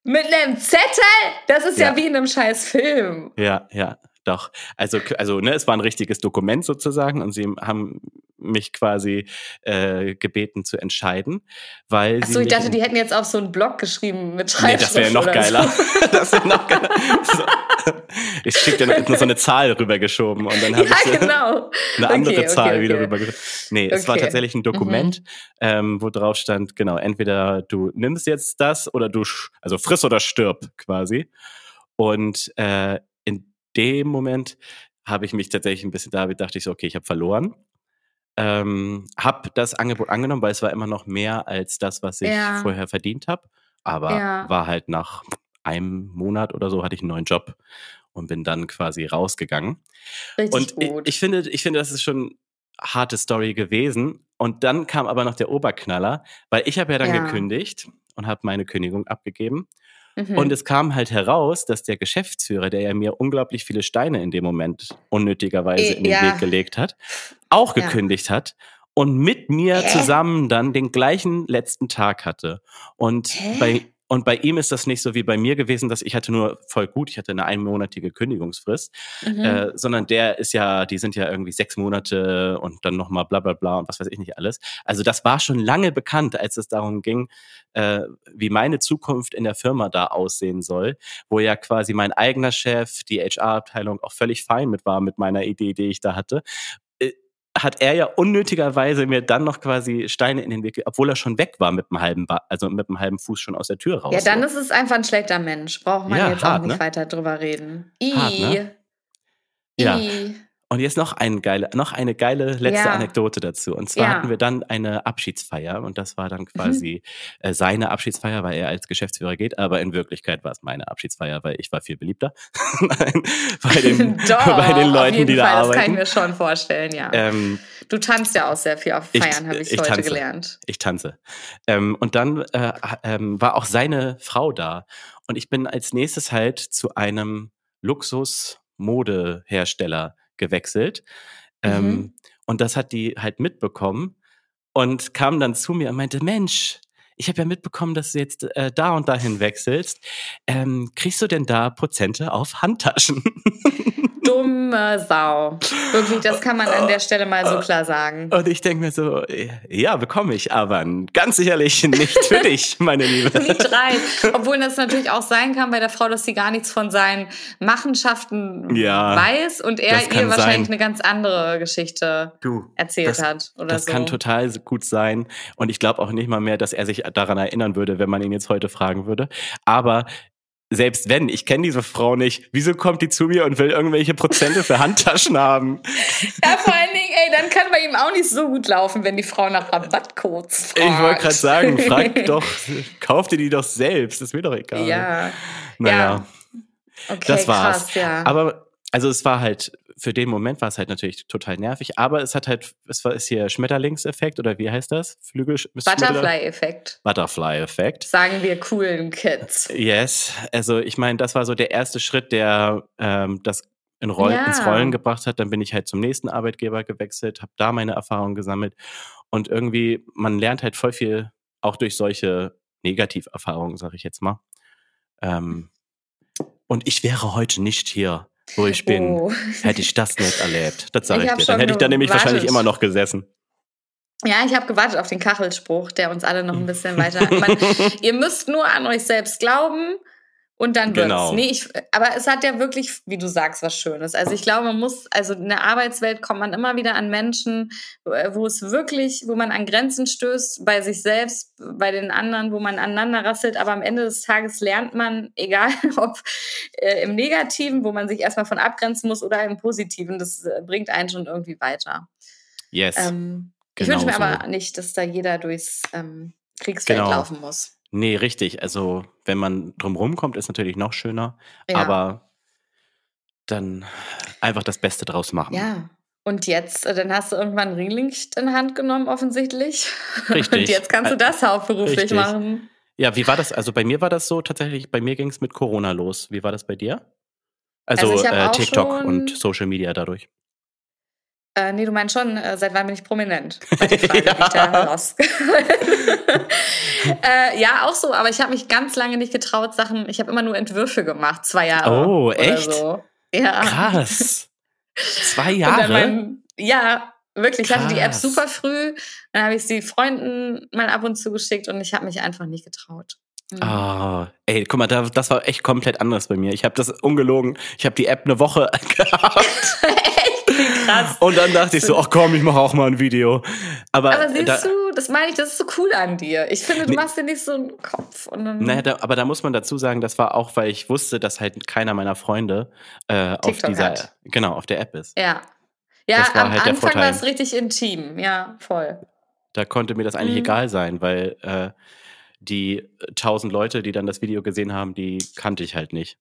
Mit einem Zettel? Das ist ja, ja wie in einem scheiß Film. Ja, ja. Doch, also, also ne, es war ein richtiges Dokument sozusagen und sie haben mich quasi äh, gebeten zu entscheiden, weil Achso, ich dachte, die hätten jetzt auf so einen Blog geschrieben mit Schreibschrift. Nee, das wäre noch geiler. So. *laughs* das wäre noch geiler. So. Ich schicke dir nur so eine Zahl rübergeschoben und dann *laughs* habe ja, ich genau. eine andere okay, Zahl okay, wieder okay. rübergeschoben. Nee, es war tatsächlich ein Dokument, mhm. ähm, wo drauf stand, genau, entweder du nimmst jetzt das oder du, also friss oder stirb quasi. Und äh, dem Moment habe ich mich tatsächlich ein bisschen da dachte ich so, okay, ich habe verloren. Ähm, habe das Angebot angenommen, weil es war immer noch mehr als das, was ich ja. vorher verdient habe. Aber ja. war halt nach einem Monat oder so hatte ich einen neuen Job und bin dann quasi rausgegangen. Richtig und gut. Ich, ich finde, ich finde, das ist schon harte Story gewesen. Und dann kam aber noch der Oberknaller, weil ich habe ja dann ja. gekündigt und habe meine Kündigung abgegeben. Mhm. Und es kam halt heraus, dass der Geschäftsführer, der ja mir unglaublich viele Steine in dem Moment unnötigerweise in den ja. Weg gelegt hat, auch gekündigt ja. hat und mit mir Hä? zusammen dann den gleichen letzten Tag hatte. Und Hä? bei und bei ihm ist das nicht so wie bei mir gewesen, dass ich hatte nur voll gut, ich hatte eine einmonatige Kündigungsfrist, mhm. äh, sondern der ist ja, die sind ja irgendwie sechs Monate und dann nochmal bla bla bla und was weiß ich nicht alles. Also das war schon lange bekannt, als es darum ging, äh, wie meine Zukunft in der Firma da aussehen soll, wo ja quasi mein eigener Chef, die HR-Abteilung auch völlig fein mit war mit meiner Idee, die ich da hatte hat er ja unnötigerweise mir dann noch quasi Steine in den Weg, obwohl er schon weg war mit dem halben, ba also mit dem halben Fuß schon aus der Tür raus. Ja, dann so. ist es einfach ein schlechter Mensch. Braucht man ja, jetzt hart, auch nicht ne? weiter drüber reden. I. Hart, ne? Ja. I. Und jetzt noch, ein geile, noch eine geile letzte ja. Anekdote dazu. Und zwar ja. hatten wir dann eine Abschiedsfeier und das war dann quasi mhm. seine Abschiedsfeier, weil er als Geschäftsführer geht, aber in Wirklichkeit war es meine Abschiedsfeier, weil ich war viel beliebter *laughs* Nein, bei, den, *laughs* Doch, bei den Leuten, die da Fall, arbeiten. Das kann ich mir schon vorstellen, ja. Ähm, du tanzt ja auch sehr viel auf Feiern, habe ich, ich, heute tanze, gelernt. Ich tanze. Ähm, und dann äh, ähm, war auch seine Frau da und ich bin als nächstes halt zu einem Luxus-Modehersteller gewechselt. Mhm. Ähm, und das hat die halt mitbekommen und kam dann zu mir und meinte, Mensch, ich habe ja mitbekommen, dass du jetzt äh, da und dahin wechselst. Ähm, kriegst du denn da Prozente auf Handtaschen? *laughs* dumme Sau. Wirklich, das kann man an der Stelle mal so klar sagen. Und ich denke mir so, ja, bekomme ich, aber ganz sicherlich nicht für *laughs* dich, meine Liebe. nicht rein. Obwohl das natürlich auch sein kann bei der Frau, dass sie gar nichts von seinen Machenschaften ja, weiß und er ihr wahrscheinlich sein. eine ganz andere Geschichte du, erzählt das, hat. Oder das so. kann total gut sein. Und ich glaube auch nicht mal mehr, dass er sich daran erinnern würde, wenn man ihn jetzt heute fragen würde. Aber selbst wenn, ich kenne diese Frau nicht, wieso kommt die zu mir und will irgendwelche Prozente für Handtaschen haben? *laughs* Ja, vor allen Dingen, ey, dann kann bei ihm auch nicht so gut laufen, wenn die Frau nach Rabattcodes fragt. Ich wollte gerade sagen, frag *laughs* doch, kauf dir die doch selbst, ist mir doch egal. Ja. Naja. Ja. Okay, das war's. Krass, ja. Aber also es war halt für den Moment war es halt natürlich total nervig, aber es hat halt, es war ist hier Schmetterlingseffekt oder wie heißt das? Flügel Butterfly-Effekt. Butterfly-Effekt. Sagen wir coolen Kids. Yes. Also ich meine, das war so der erste Schritt, der ähm, das in Roll ja. ins Rollen gebracht hat. Dann bin ich halt zum nächsten Arbeitgeber gewechselt, habe da meine Erfahrungen gesammelt und irgendwie, man lernt halt voll viel auch durch solche Negativerfahrungen, sage ich jetzt mal. Ähm, und ich wäre heute nicht hier, wo ich bin, oh. hätte ich das nicht erlebt. Das sage ich, ich dir. Dann hätte ich da nämlich wahrscheinlich immer noch gesessen. Ja, ich habe gewartet auf den Kachelspruch, der uns alle noch ein bisschen weiter. *laughs* Man, ihr müsst nur an euch selbst glauben und dann wird's. Genau. Nee, ich, aber es hat ja wirklich, wie du sagst, was Schönes. Also ich glaube, man muss, also in der Arbeitswelt kommt man immer wieder an Menschen, wo es wirklich, wo man an Grenzen stößt, bei sich selbst, bei den anderen, wo man aneinander rasselt. Aber am Ende des Tages lernt man, *laughs* egal ob äh, im Negativen, wo man sich erstmal von abgrenzen muss, oder im Positiven, das äh, bringt einen schon irgendwie weiter. Yes. Ähm, ich wünsche mir aber nicht, dass da jeder durchs ähm, Kriegsfeld genau. laufen muss. Nee, richtig. Also, wenn man drumherum kommt, ist natürlich noch schöner. Ja. Aber dann einfach das Beste draus machen. Ja. Und jetzt, äh, dann hast du irgendwann Ringlicht in Hand genommen, offensichtlich. *laughs* Richtig. Und jetzt kannst du das hauptberuflich Richtig. machen. Ja, wie war das? Also bei mir war das so tatsächlich, bei mir ging es mit Corona los. Wie war das bei dir? Also, also äh, TikTok und Social Media dadurch. Äh, nee, du meinst schon, äh, seit wann bin ich prominent? *laughs* Bei der Frage, ja. da *laughs* äh, ja, auch so, aber ich habe mich ganz lange nicht getraut, Sachen, ich habe immer nur Entwürfe gemacht, zwei Jahre. Oh, echt? So. Ja. Krass. Zwei Jahre? Mein, ja, wirklich. Krass. Ich hatte die App super früh, dann habe ich sie Freunden mal ab und zu geschickt und ich habe mich einfach nicht getraut. Oh, ey, guck mal, das war echt komplett anders bei mir. Ich habe das ungelogen. Ich habe die App eine Woche *laughs* gehabt. Krass. *laughs* Und dann dachte ich so, ach komm, ich mache auch mal ein Video. Aber, aber siehst da, du, das meine ich, das ist so cool an dir. Ich finde, du nee, machst dir nicht so einen Kopf. Und dann naja, da, aber da muss man dazu sagen, das war auch, weil ich wusste, dass halt keiner meiner Freunde äh, auf dieser, hat. genau, auf der App ist. Ja. Ja, am halt Anfang war es richtig intim. Ja, voll. Da konnte mir das eigentlich mhm. egal sein, weil äh, die tausend Leute, die dann das Video gesehen haben, die kannte ich halt nicht.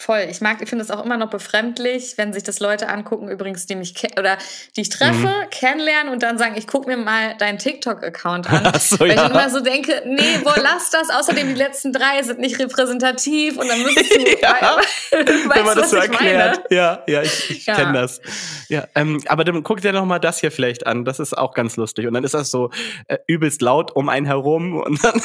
Voll. Ich mag, ich finde es auch immer noch befremdlich, wenn sich das Leute angucken, übrigens, die mich oder die ich treffe, mhm. kennenlernen und dann sagen, ich gucke mir mal deinen TikTok-Account an. *laughs* so, weil ja. ich immer so denke, nee, boah, *laughs* lass das. Außerdem die letzten drei sind nicht repräsentativ und dann müsstest du, *laughs* ja. weißt, wenn man das so erklärt. Ja, ja, ich, ich ja. kenne das. Ja, ähm, aber dann guck dir noch mal das hier vielleicht an. Das ist auch ganz lustig. Und dann ist das so äh, übelst laut um einen herum und dann,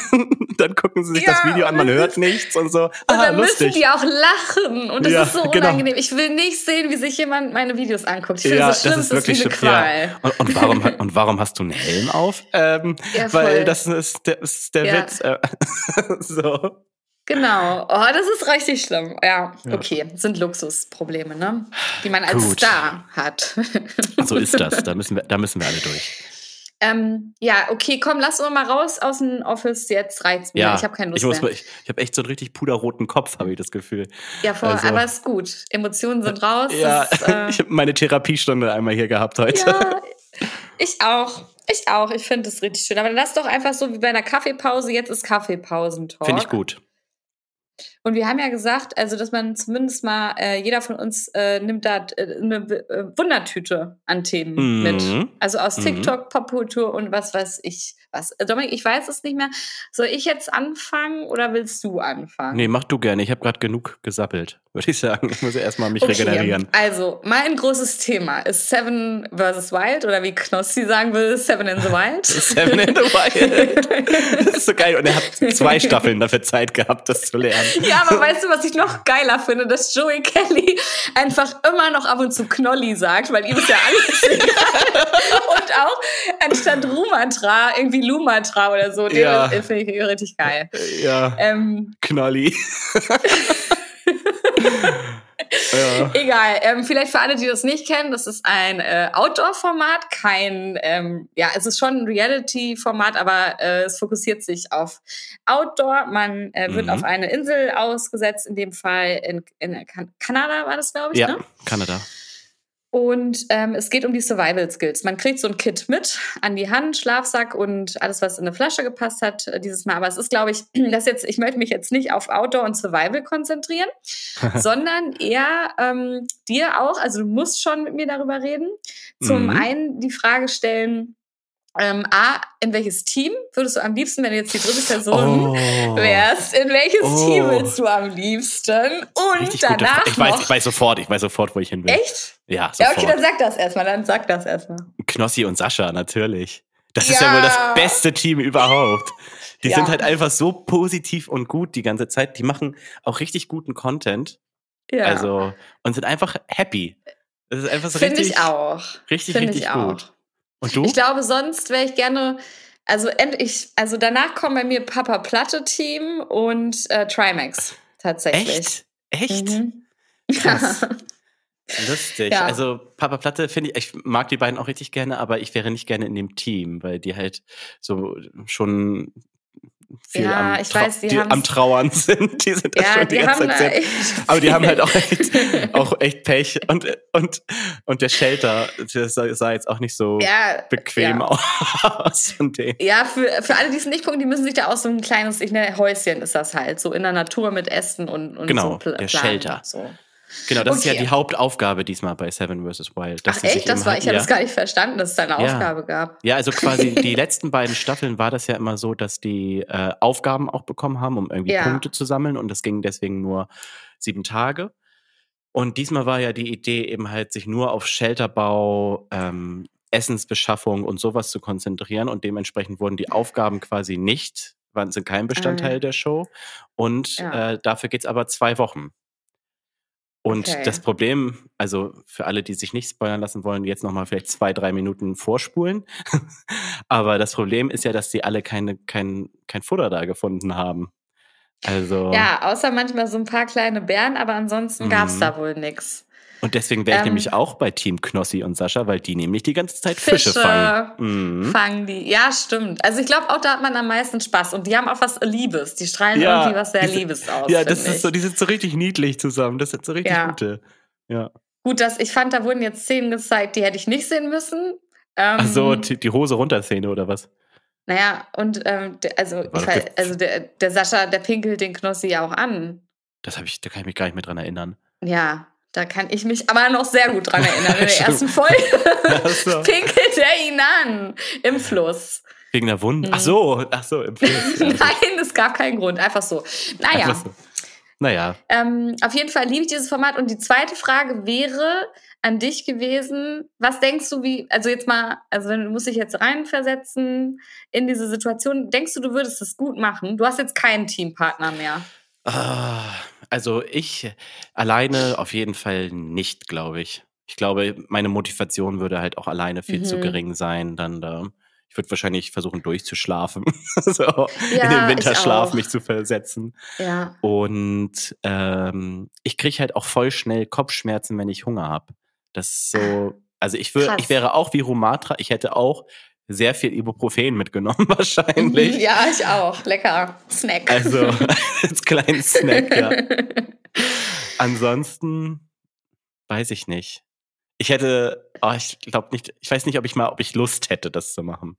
dann gucken sie sich ja, das Video an, man hört nichts und so. Und ah, dann lustig. müssen die auch lachen lachen und das ja, ist so genau. unangenehm. Genau. Ich will nicht sehen, wie sich jemand meine Videos anguckt. Ich finde, ja, das das ist, wirklich ist Qual. Ja. Und, und, warum, und warum hast du einen Helm auf? Ähm, ja, weil das ist der, ist der Witz. Äh, *laughs* so. Genau. Oh, das ist richtig schlimm. Ja, ja. okay. Das sind Luxusprobleme, ne? Die man als Gut. Star hat. so ist das. *laughs* Da müssen wir, da müssen wir alle durch. Ähm, ja, okay, komm, lass uns mal raus aus dem Office. Jetzt reizt mir. Ja, ich habe keine Lust ich mehr. ich, ich habe echt so einen richtig puderroten Kopf, habe ich das Gefühl. Ja, voll, also, aber ist gut. Emotionen sind raus. Ja, ist, äh, *laughs* ich habe meine Therapiestunde einmal hier gehabt heute. Ja, ich auch. Ich auch. Ich finde das richtig schön. Aber dann lass doch einfach so wie bei einer Kaffeepause. Jetzt ist Kaffeepausentalk. Finde ich gut. Und wir haben ja gesagt, also dass man zumindest mal, äh, jeder von uns äh, nimmt da äh, eine äh, Wundertüte an Themen mhm. mit. Also aus mhm. TikTok, Popkultur und was weiß ich was. Äh, Dominik, ich weiß es nicht mehr. Soll ich jetzt anfangen oder willst du anfangen? Nee, mach du gerne. Ich habe gerade genug gesappelt, würde ich sagen. Ich muss ja erstmal mich okay. regenerieren. Also, mein großes Thema ist Seven vs. Wild oder wie Knossi sagen will, Seven in the Wild. *laughs* Seven in the Wild. *laughs* das ist so geil. Und er hat zwei Staffeln dafür Zeit gehabt, das zu lernen. Ja, aber *laughs* weißt du, was ich noch geiler finde? Dass Joey Kelly einfach immer noch ab und zu Knolli sagt, weil ihm ist ja alles egal. und auch anstatt Rumatra irgendwie Lumatra oder so. Ja. Den finde ich richtig geil. Ja. Ähm, Knolli. *laughs* Ja. Egal. Ähm, vielleicht für alle, die das nicht kennen, das ist ein äh, Outdoor-Format, kein, ähm, ja, es ist schon ein Reality-Format, aber äh, es fokussiert sich auf Outdoor. Man äh, wird mhm. auf eine Insel ausgesetzt, in dem Fall in, in kan Kanada war das, glaube ich. Ja, ne? Kanada. Und ähm, es geht um die Survival Skills. Man kriegt so ein Kit mit an die Hand, Schlafsack und alles, was in eine Flasche gepasst hat äh, dieses Mal. Aber es ist, glaube ich, *clears throat* das jetzt, ich möchte mich jetzt nicht auf Outdoor und Survival konzentrieren, *laughs* sondern eher ähm, dir auch, also du musst schon mit mir darüber reden. Zum mhm. einen die Frage stellen, ähm, A, in welches Team würdest du am liebsten, wenn du jetzt die dritte Person oh. wärst, in welches oh. Team willst du am liebsten? Und Richtig danach. Ich weiß, ich weiß sofort, ich weiß sofort, wo ich hin will. Echt? Ja, sofort. Ja, okay, dann sag das erstmal, dann sag das erstmal. Knossi und Sascha, natürlich. Das ja. ist ja wohl das beste Team überhaupt. Die ja. sind halt einfach so positiv und gut die ganze Zeit. Die machen auch richtig guten Content. Ja. Also, und sind einfach happy. Das ist einfach so Finde ich auch. Richtig, Find richtig gut. Auch. Und du? Ich glaube, sonst wäre ich gerne. Also, ich, also danach kommen bei mir Papa Platte Team und äh, Trimax tatsächlich. Echt? Echt? Mhm. Krass. *laughs* Lustig. Ja. Also Papa Platte finde ich, ich mag die beiden auch richtig gerne, aber ich wäre nicht gerne in dem Team, weil die halt so schon viel ja, am, ich weiß, die, die am Trauern *laughs* sind. Die sind ja, schon die, die ganze Zeit. *laughs* Aber die haben halt auch echt, auch echt Pech. Und, und, und der Shelter, das sah jetzt auch nicht so ja, bequem ja. aus *laughs* von denen. Ja, für, für alle, die es nicht gucken, die müssen sich da auch so ein kleines, ich nenne Häuschen ist das halt, so in der Natur mit Ästen und, und genau, so der Shelter. So. Genau, das okay. ist ja die Hauptaufgabe diesmal bei Seven vs. Wild. Ach echt? Das war, ich habe das gar nicht verstanden, dass es da eine ja. Aufgabe gab. Ja, also quasi *laughs* die letzten beiden Staffeln war das ja immer so, dass die äh, Aufgaben auch bekommen haben, um irgendwie ja. Punkte zu sammeln und das ging deswegen nur sieben Tage. Und diesmal war ja die Idee eben halt, sich nur auf Shelterbau, ähm, Essensbeschaffung und sowas zu konzentrieren und dementsprechend wurden die Aufgaben quasi nicht, waren, sind kein Bestandteil ah. der Show und äh, dafür geht's aber zwei Wochen. Und okay. das Problem, also für alle, die sich nicht spoilern lassen wollen, jetzt nochmal vielleicht zwei, drei Minuten vorspulen. *laughs* Aber das Problem ist ja, dass sie alle keine, kein, kein Futter da gefunden haben. Also. Ja, außer manchmal so ein paar kleine Bären, aber ansonsten gab es da mhm. wohl nichts. Und deswegen wäre ich ähm, nämlich auch bei Team Knossi und Sascha, weil die nämlich die ganze Zeit Fische, Fische fangen. Mhm. Fangen die. Ja, stimmt. Also ich glaube auch, da hat man am meisten Spaß. Und die haben auch was Liebes. Die strahlen ja, irgendwie was sehr diese, Liebes aus. Ja, das ist so, die sind so richtig niedlich zusammen. Das sind so richtig ja. gute. Ja. Gut, dass ich fand, da wurden jetzt Szenen gezeigt, die hätte ich nicht sehen müssen. Ähm, Ach so, die, die Hose runter-Szene oder was? Naja, und ähm, der, also, ich also der, der Sascha, der pinkelt den Knossi ja auch an. Das habe ich, da kann ich mich gar nicht mehr dran erinnern. Ja, da kann ich mich aber noch sehr gut dran erinnern. In der *laughs* ersten Folge *laughs* pinkelt er ihn an im Fluss. Wegen der Wunde? Ach so, ach so, im Fluss. Nein, es gab keinen Grund. Einfach so. Naja. Einfach so. Naja. Ähm, auf jeden Fall liebe ich dieses Format. Und die zweite Frage wäre an dich gewesen. Was denkst du, wie, also jetzt mal, also wenn du musst dich jetzt reinversetzen in diese Situation, denkst du, du würdest es gut machen? Du hast jetzt keinen Teampartner mehr. Ah, also ich alleine auf jeden Fall nicht, glaube ich. Ich glaube, meine Motivation würde halt auch alleine viel mhm. zu gering sein. Dann da. Ich würde wahrscheinlich versuchen, durchzuschlafen. *laughs* so ja, in den Winterschlaf mich zu versetzen. Ja. Und ähm, ich kriege halt auch voll schnell Kopfschmerzen, wenn ich Hunger habe. Das ist so, also ich würde, ich wäre auch wie Rumatra, ich hätte auch sehr viel Ibuprofen mitgenommen, *laughs* wahrscheinlich. Ja, ich auch. Lecker. Snack. Also *laughs* als kleinen Snack, ja. *laughs* Ansonsten weiß ich nicht. Ich hätte, oh, ich glaube nicht, ich weiß nicht, ob ich mal, ob ich Lust hätte, das zu machen.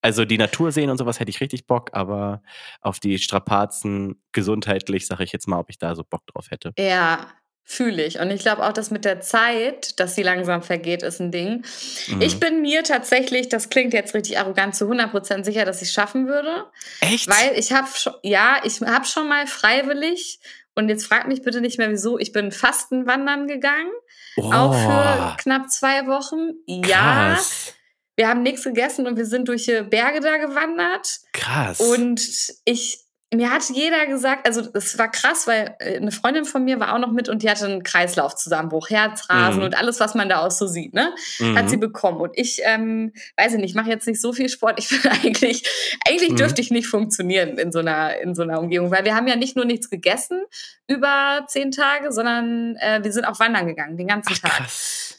Also die Natur sehen und sowas hätte ich richtig Bock, aber auf die Strapazen gesundheitlich sage ich jetzt mal, ob ich da so Bock drauf hätte. Ja, Fühle ich. Und ich glaube auch, dass mit der Zeit, dass sie langsam vergeht, ist ein Ding. Mhm. Ich bin mir tatsächlich, das klingt jetzt richtig arrogant, zu 100% sicher, dass ich es schaffen würde. Echt? Weil ich habe schon, ja, ich habe schon mal freiwillig, und jetzt frag mich bitte nicht mehr wieso, ich bin Fastenwandern gegangen. Oh. Auch für knapp zwei Wochen. Ja. Krass. Wir haben nichts gegessen und wir sind durch Berge da gewandert. Krass. Und ich mir hat jeder gesagt, also es war krass, weil äh, eine Freundin von mir war auch noch mit und die hatte einen Kreislaufzusammenbruch, Herzrasen mhm. und alles, was man da auch so sieht, ne, mhm. hat sie bekommen. Und ich, ähm, weiß ich nicht, mache jetzt nicht so viel Sport. Ich *laughs* finde eigentlich, eigentlich mhm. dürfte ich nicht funktionieren in so einer in so einer Umgebung, weil wir haben ja nicht nur nichts gegessen über zehn Tage, sondern äh, wir sind auch wandern gegangen den ganzen Ach, Tag. Krass.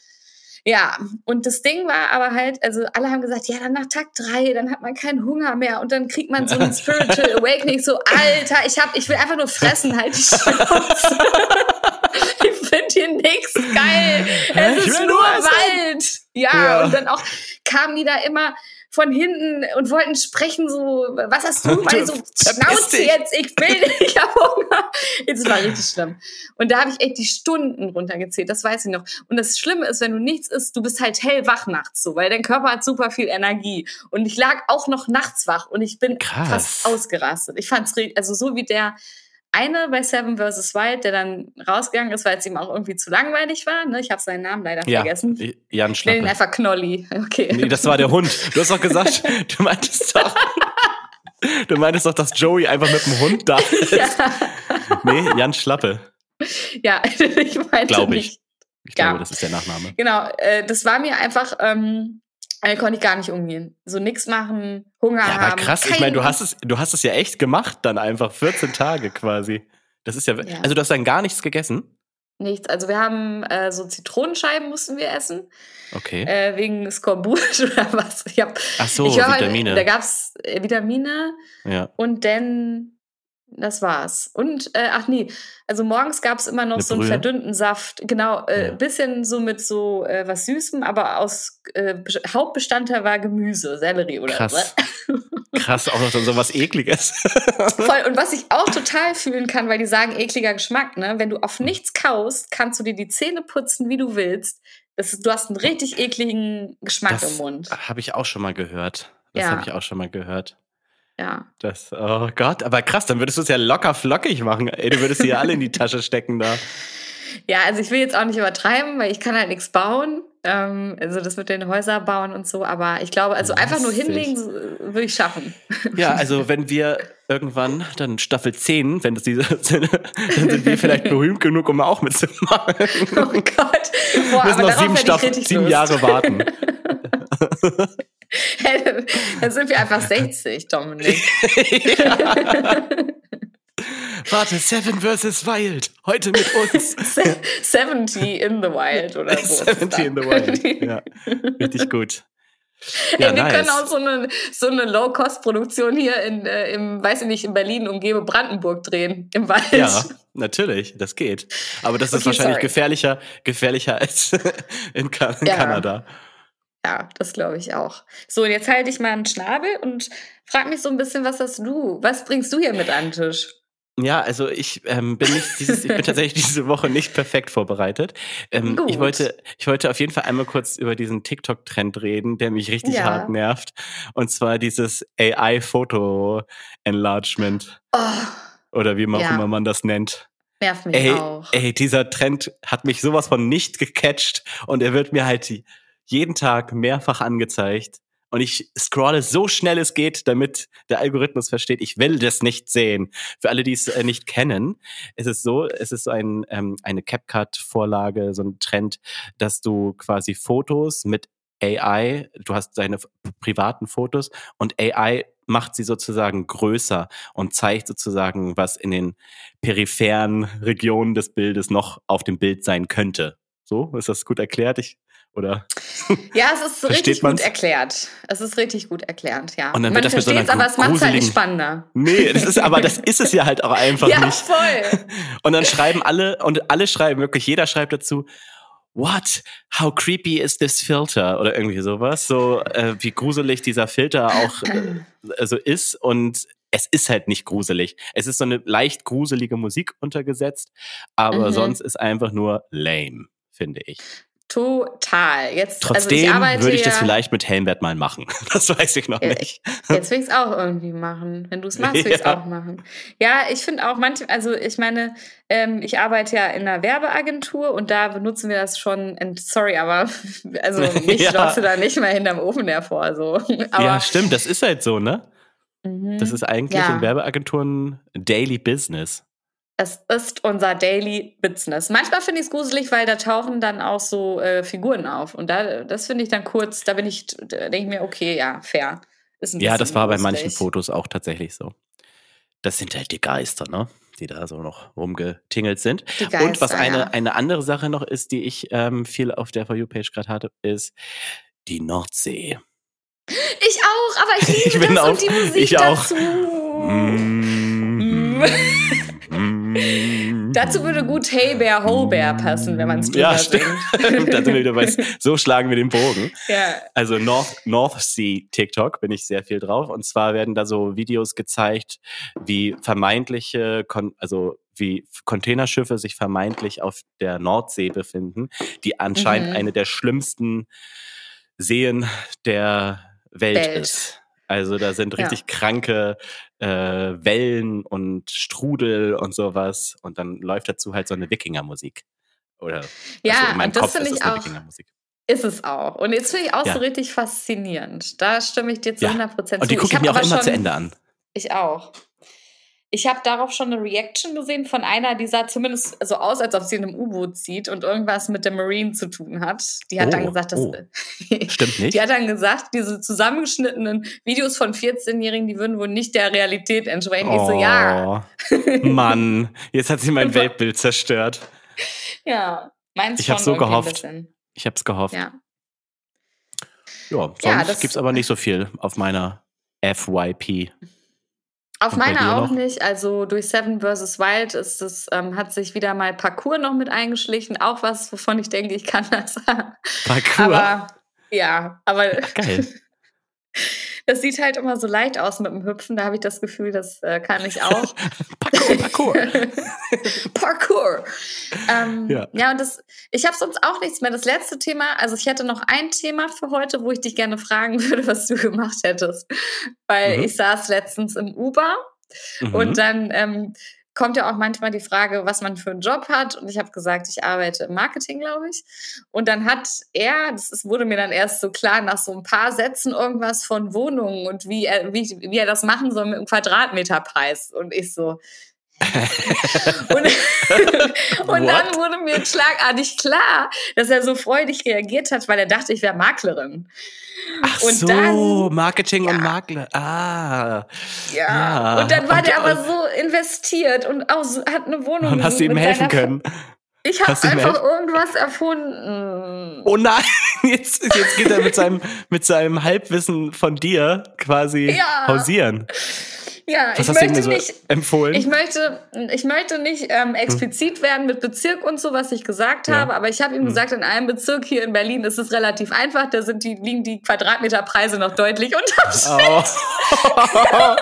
Ja, und das Ding war aber halt, also alle haben gesagt, ja, dann nach Tag drei, dann hat man keinen Hunger mehr und dann kriegt man so ein *laughs* Spiritual Awakening, so, Alter, ich hab, ich will einfach nur fressen, halt die Schnauze. *laughs* ich finde hier nichts geil. Es ist nur Wald. Ja, ja, und dann auch kamen die da immer, von hinten und wollten sprechen, so, was hast du? *laughs* Weil so, Schnauze jetzt, ich will *laughs* nicht, ich hab Hunger. Jetzt war richtig schlimm. Und da habe ich echt die Stunden runtergezählt, das weiß ich noch. Und das Schlimme ist, wenn du nichts isst, du bist halt hellwach nachts so, weil dein Körper hat super viel Energie. Und ich lag auch noch nachts wach und ich bin Krass. fast ausgerastet. Ich fand's, also so wie der, eine bei Seven vs. Wild, der dann rausgegangen ist, weil es ihm auch irgendwie zu langweilig war. Ne? Ich habe seinen Namen leider ja, vergessen. Jan Schlappe. Ich ihn einfach Knolli. *laughs* Okay. Nee, das war der Hund. Du hast doch gesagt, *laughs* du meintest doch, du meintest doch, dass Joey einfach mit dem Hund da *laughs* ist. Ja. Nee, Jan Schlappe. Ja, ich meinte Glaube ich. Ich glaube, ja. das ist der Nachname. Genau, äh, das war mir einfach, ähm, damit konnte ich gar nicht umgehen. So nichts machen, Hunger ja, aber haben. krass, ich meine, du hast es, du hast es ja echt gemacht dann einfach 14 Tage quasi. Das ist ja, ja. also du hast dann gar nichts gegessen? Nichts. Also wir haben äh, so Zitronenscheiben mussten wir essen. Okay. Äh, wegen Skorbut *laughs* oder was. Ich hab, Ach so, ich Vitamine. Halt, da gab's äh, Vitamine. Ja. Und dann das war's. Und, äh, ach nee, also morgens gab es immer noch Eine so einen Brühe. verdünnten Saft. Genau, äh, ja. bisschen so mit so äh, was Süßem, aber aus äh, Hauptbestandteil war Gemüse, Sellerie oder Krass. so. Krass, auch noch so was Ekliges. *laughs* Voll. Und was ich auch total fühlen kann, weil die sagen ekliger Geschmack, ne? Wenn du auf hm. nichts kaust, kannst du dir die Zähne putzen, wie du willst. Das, du hast einen richtig ekligen Geschmack das im Mund. Habe ich auch schon mal gehört. Das ja. habe ich auch schon mal gehört. Ja. Das, oh Gott, aber krass, dann würdest du es ja locker flockig machen. Ey, du würdest sie ja alle in die *laughs* Tasche stecken da. Ja, also ich will jetzt auch nicht übertreiben, weil ich kann halt nichts bauen. Ähm, also das mit den Häuser bauen und so, aber ich glaube, also einfach nur hinlegen würde ich schaffen. Ja, also wenn wir irgendwann dann Staffel 10, wenn das diese sind, *laughs* dann sind wir vielleicht berühmt genug, um auch mitzumachen. Oh Gott. Boah, müssen noch sieben Staffeln, sieben Jahre warten. *laughs* *laughs* Dann sind wir einfach *laughs* 60, Dominik. Warte, Seven vs. Wild. Heute mit uns. *laughs* 70 in the Wild oder so. 70 in the Wild. Ja, richtig gut. Ja, Ey, wir nice. können auch so eine, so eine Low-Cost-Produktion hier in, äh, im, weiß ich nicht, in Berlin, umgebe Brandenburg drehen, im Wald. Ja, natürlich, das geht. Aber das ist okay, wahrscheinlich gefährlicher, gefährlicher als in, kan ja. Kanada. Ja, das glaube ich auch. So, und jetzt halte ich mal einen Schnabel und frag mich so ein bisschen, was hast du? Was bringst du hier mit an den Tisch? Ja, also ich ähm, bin nicht dieses, ich bin *laughs* tatsächlich diese Woche nicht perfekt vorbereitet. Ähm, ich wollte, ich wollte auf jeden Fall einmal kurz über diesen TikTok-Trend reden, der mich richtig ja. hart nervt. Und zwar dieses AI-Foto-Enlargement. Oh. Oder wie man ja. auch immer man das nennt. Nervt mich ey, auch. Ey, dieser Trend hat mich sowas von nicht gecatcht und er wird mir halt die jeden Tag mehrfach angezeigt. Und ich scrolle so schnell es geht, damit der Algorithmus versteht, ich will das nicht sehen. Für alle, die es äh, nicht kennen, es ist so, es ist so ein, ähm, eine CapCut-Vorlage, so ein Trend, dass du quasi Fotos mit AI, du hast deine privaten Fotos und AI macht sie sozusagen größer und zeigt sozusagen, was in den peripheren Regionen des Bildes noch auf dem Bild sein könnte. So, ist das gut erklärt? Ich, oder? Ja, es ist richtig gut erklärt. Es ist richtig gut erklärt, ja. Und dann wird Man das versteht so aber es macht es halt nicht spannender. Nee, das ist, aber das ist es ja halt auch einfach ja, nicht. voll. *laughs* Und dann schreiben alle, und alle schreiben wirklich, jeder schreibt dazu, what? How creepy is this filter? Oder irgendwie sowas. So, äh, wie gruselig dieser Filter auch äh, *clears throat* also ist. Und es ist halt nicht gruselig. Es ist so eine leicht gruselige Musik untergesetzt, aber mhm. sonst ist einfach nur lame, finde ich. Total. Jetzt, Trotzdem also ich würde ich das vielleicht mit Helmbert mal machen. *laughs* Das weiß ich noch nicht. Jetzt will ich es auch irgendwie machen. Wenn du es machst, will ich es ja. auch machen. Ja, ich finde auch manchmal, also ich meine, ähm, ich arbeite ja in einer Werbeagentur und da benutzen wir das schon, sorry, aber *laughs* also *laughs* mich ja. du da nicht mal hinterm Ofen hervor. So. Aber, ja, stimmt, das ist halt so, ne? Mhm. Das ist eigentlich ja. in Werbeagenturen Daily Business. Es ist unser Daily Business. Manchmal finde ich es gruselig, weil da tauchen dann auch so äh, Figuren auf. Und da, das finde ich dann kurz, da bin ich, denke ich mir, okay, ja, fair. ja, das war bei manchen Fotos auch tatsächlich so. Das sind halt die Geister, ne? Die da so noch rumgetingelt sind. Geister, Und was eine, ja. eine andere Sache noch ist, die ich ähm, viel auf der For You-Page gerade hatte, ist die Nordsee. Ich auch, aber ich *laughs* liebe ich das auch, und die Musik ich dazu. Auch. Mm. Dazu würde gut Hey Bear, Ho Bear passen, wenn man es Ja, stimmt. *laughs* da sind wir wieder bei, so schlagen wir den Bogen. Ja. Also North, North Sea TikTok bin ich sehr viel drauf. Und zwar werden da so Videos gezeigt, wie vermeintliche, also wie Containerschiffe sich vermeintlich auf der Nordsee befinden, die anscheinend mhm. eine der schlimmsten Seen der Welt, Welt. ist. Also da sind richtig ja. kranke äh, Wellen und Strudel und sowas. Und dann läuft dazu halt so eine Wikingermusik. Oder ja, also in meinem und das finde ich auch. Ist es auch. Und jetzt finde ich auch ja. so richtig faszinierend. Da stimme ich dir zu ja. 100% zu. Und die gucke ich, ich mir auch immer schon, zu Ende an. Ich auch. Ich habe darauf schon eine Reaction gesehen von einer, die sah zumindest so aus, als ob sie in einem U-Boot zieht und irgendwas mit der Marine zu tun hat. Die hat oh, dann gesagt, dass. Oh. *laughs* Stimmt nicht. Die hat dann gesagt, diese zusammengeschnittenen Videos von 14-Jährigen, die würden wohl nicht der Realität entsprechen. Oh, ich so, ja. Oh, Mann, jetzt hat sie mein *laughs* Weltbild zerstört. Ja, meins Ich habe so gehofft. Ich habe es gehofft. Ja. Ja, sonst ja, gibt es aber nicht so viel auf meiner FYP. Auf meiner auch noch? nicht. Also durch Seven vs. Wild ist es, ähm, hat sich wieder mal Parcours noch mit eingeschlichen. Auch was, wovon ich denke, ich kann das. *laughs* Parcours? Aber ja, aber. Geil. *laughs* Das sieht halt immer so leicht aus mit dem Hüpfen. Da habe ich das Gefühl, das äh, kann ich auch. *laughs* Parkour, Parkour. *laughs* Parkour. Ähm, ja. ja, und das, ich habe sonst auch nichts mehr. Das letzte Thema, also ich hätte noch ein Thema für heute, wo ich dich gerne fragen *laughs* würde, was du gemacht hättest. Weil mhm. ich saß letztens im Uber mhm. und dann ähm, kommt ja auch manchmal die Frage, was man für einen Job hat. Und ich habe gesagt, ich arbeite im Marketing, glaube ich. Und dann hat er, das ist, wurde mir dann erst so klar, nach so ein paar Sätzen irgendwas von Wohnungen und wie er, wie, wie er das machen soll mit dem Quadratmeterpreis. Und ich so, *laughs* und, *laughs* und dann wurde mir schlagartig klar, dass er so freudig reagiert hat, weil er dachte, ich wäre Maklerin. Ach und so, dann, Marketing ja. und Makler. Ah. Ja. ja. Und dann war und, der aber so investiert und auch so, hat eine Wohnung. Und hast du ihm helfen können? Ich habe einfach irgendwas erfunden. Oh nein, *laughs* jetzt, jetzt geht er mit seinem, mit seinem Halbwissen von dir quasi ja. hausieren. Ja, Was ich möchte so nicht empfohlen. Ich möchte, ich möchte nicht ähm, hm. explizit hm. werden mit Bezirk und so, was ich gesagt ja. habe, aber ich habe ihm hm. gesagt, in einem Bezirk hier in Berlin ist es relativ einfach, da sind die, liegen die Quadratmeterpreise noch deutlich unterm oh.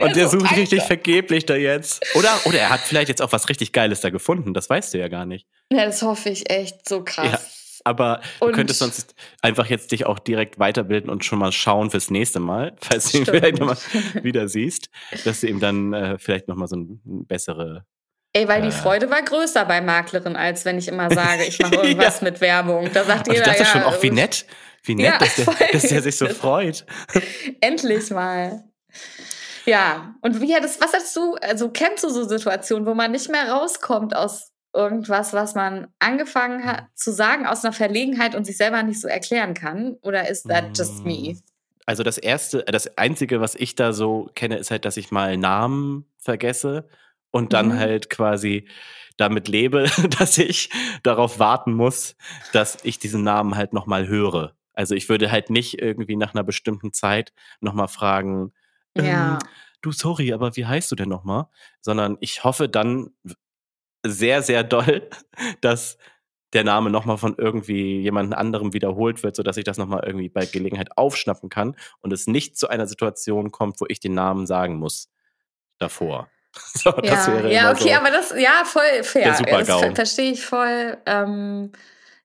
*laughs* Und der sucht richtig vergeblich da jetzt. Oder, oder er hat vielleicht jetzt auch was richtig Geiles da gefunden. Das weißt du ja gar nicht. Ja, das hoffe ich echt so krass. Ja aber und du könntest sonst einfach jetzt dich auch direkt weiterbilden und schon mal schauen fürs nächste Mal, *laughs* falls du ihn vielleicht nochmal wieder siehst, dass du ihm dann äh, vielleicht nochmal so eine bessere Ey, weil die äh. Freude war größer bei Maklerin, als wenn ich immer sage, ich mache *laughs* irgendwas ja. mit Werbung. Da sagt jeder, das ist schon auch wie nett, wie nett, ja, dass, der, *laughs* dass der sich so freut. Endlich mal. Ja, und wie hättest, was hast du, also kennst du so Situationen, wo man nicht mehr rauskommt aus irgendwas, was man angefangen hat zu sagen aus einer Verlegenheit und sich selber nicht so erklären kann? Oder ist that just me? Also das erste, das einzige, was ich da so kenne, ist halt, dass ich mal Namen vergesse und dann mhm. halt quasi damit lebe, *laughs* dass ich darauf warten muss, dass ich diesen Namen halt nochmal höre. Also ich würde halt nicht irgendwie nach einer bestimmten Zeit nochmal fragen, ja. Ähm, du, sorry, aber wie heißt du denn nochmal? Sondern ich hoffe dann sehr, sehr doll, *laughs* dass der Name nochmal von irgendwie jemand anderem wiederholt wird, sodass ich das nochmal irgendwie bei Gelegenheit aufschnappen kann und es nicht zu einer Situation kommt, wo ich den Namen sagen muss davor. *laughs* So, ja, ja okay, so aber das, ja, voll fair. Das verstehe ich voll. Ähm,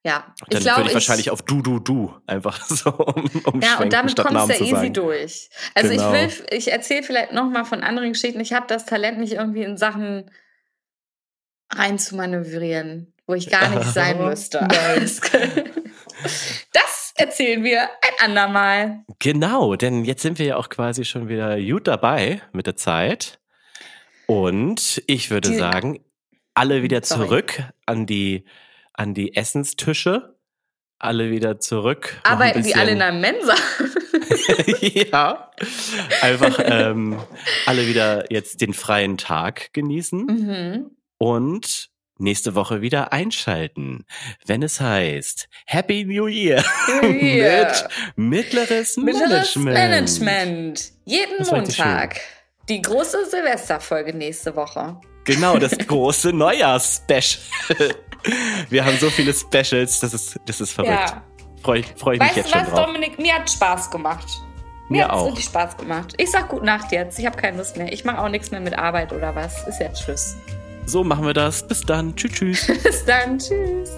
ja, ich dann würde ich, wahrscheinlich auf du, du, du einfach *laughs* so um, um Ja, und damit kommst du ja easy durch. Also genau. ich will, ich erzähle vielleicht nochmal von anderen Geschichten. Ich habe das Talent nicht irgendwie in Sachen reinzumanövrieren, wo ich gar nicht sein *laughs* müsste. *laughs* das erzählen wir ein andermal. Genau, denn jetzt sind wir ja auch quasi schon wieder gut dabei mit der Zeit. Und ich würde die, sagen, alle wieder sorry. zurück an die an die Essenstische. Alle wieder zurück. Arbeiten die alle in einer Mensa? *laughs* ja. Einfach ähm, alle wieder jetzt den freien Tag genießen. Mhm. Und nächste Woche wieder einschalten, wenn es heißt Happy New Year, *laughs* mit mittleres, mittleres Management. Management. Jeden Montag. Die große Silvesterfolge nächste Woche. Genau, das *laughs* große Neujahrs-Special. *laughs* Wir haben so viele Specials, das ist, das ist verrückt. Ja. Freue ich, freu ich weißt mich jetzt schon was, drauf. Dominik, mir hat Spaß gemacht. Mir, mir hat wirklich Spaß gemacht. Ich sag gute Nacht jetzt. Ich habe keine Lust mehr. Ich mache auch nichts mehr mit Arbeit oder was. Ist jetzt Schluss. So machen wir das. Bis dann. Tschüss, tschüss. *laughs* Bis dann. Tschüss.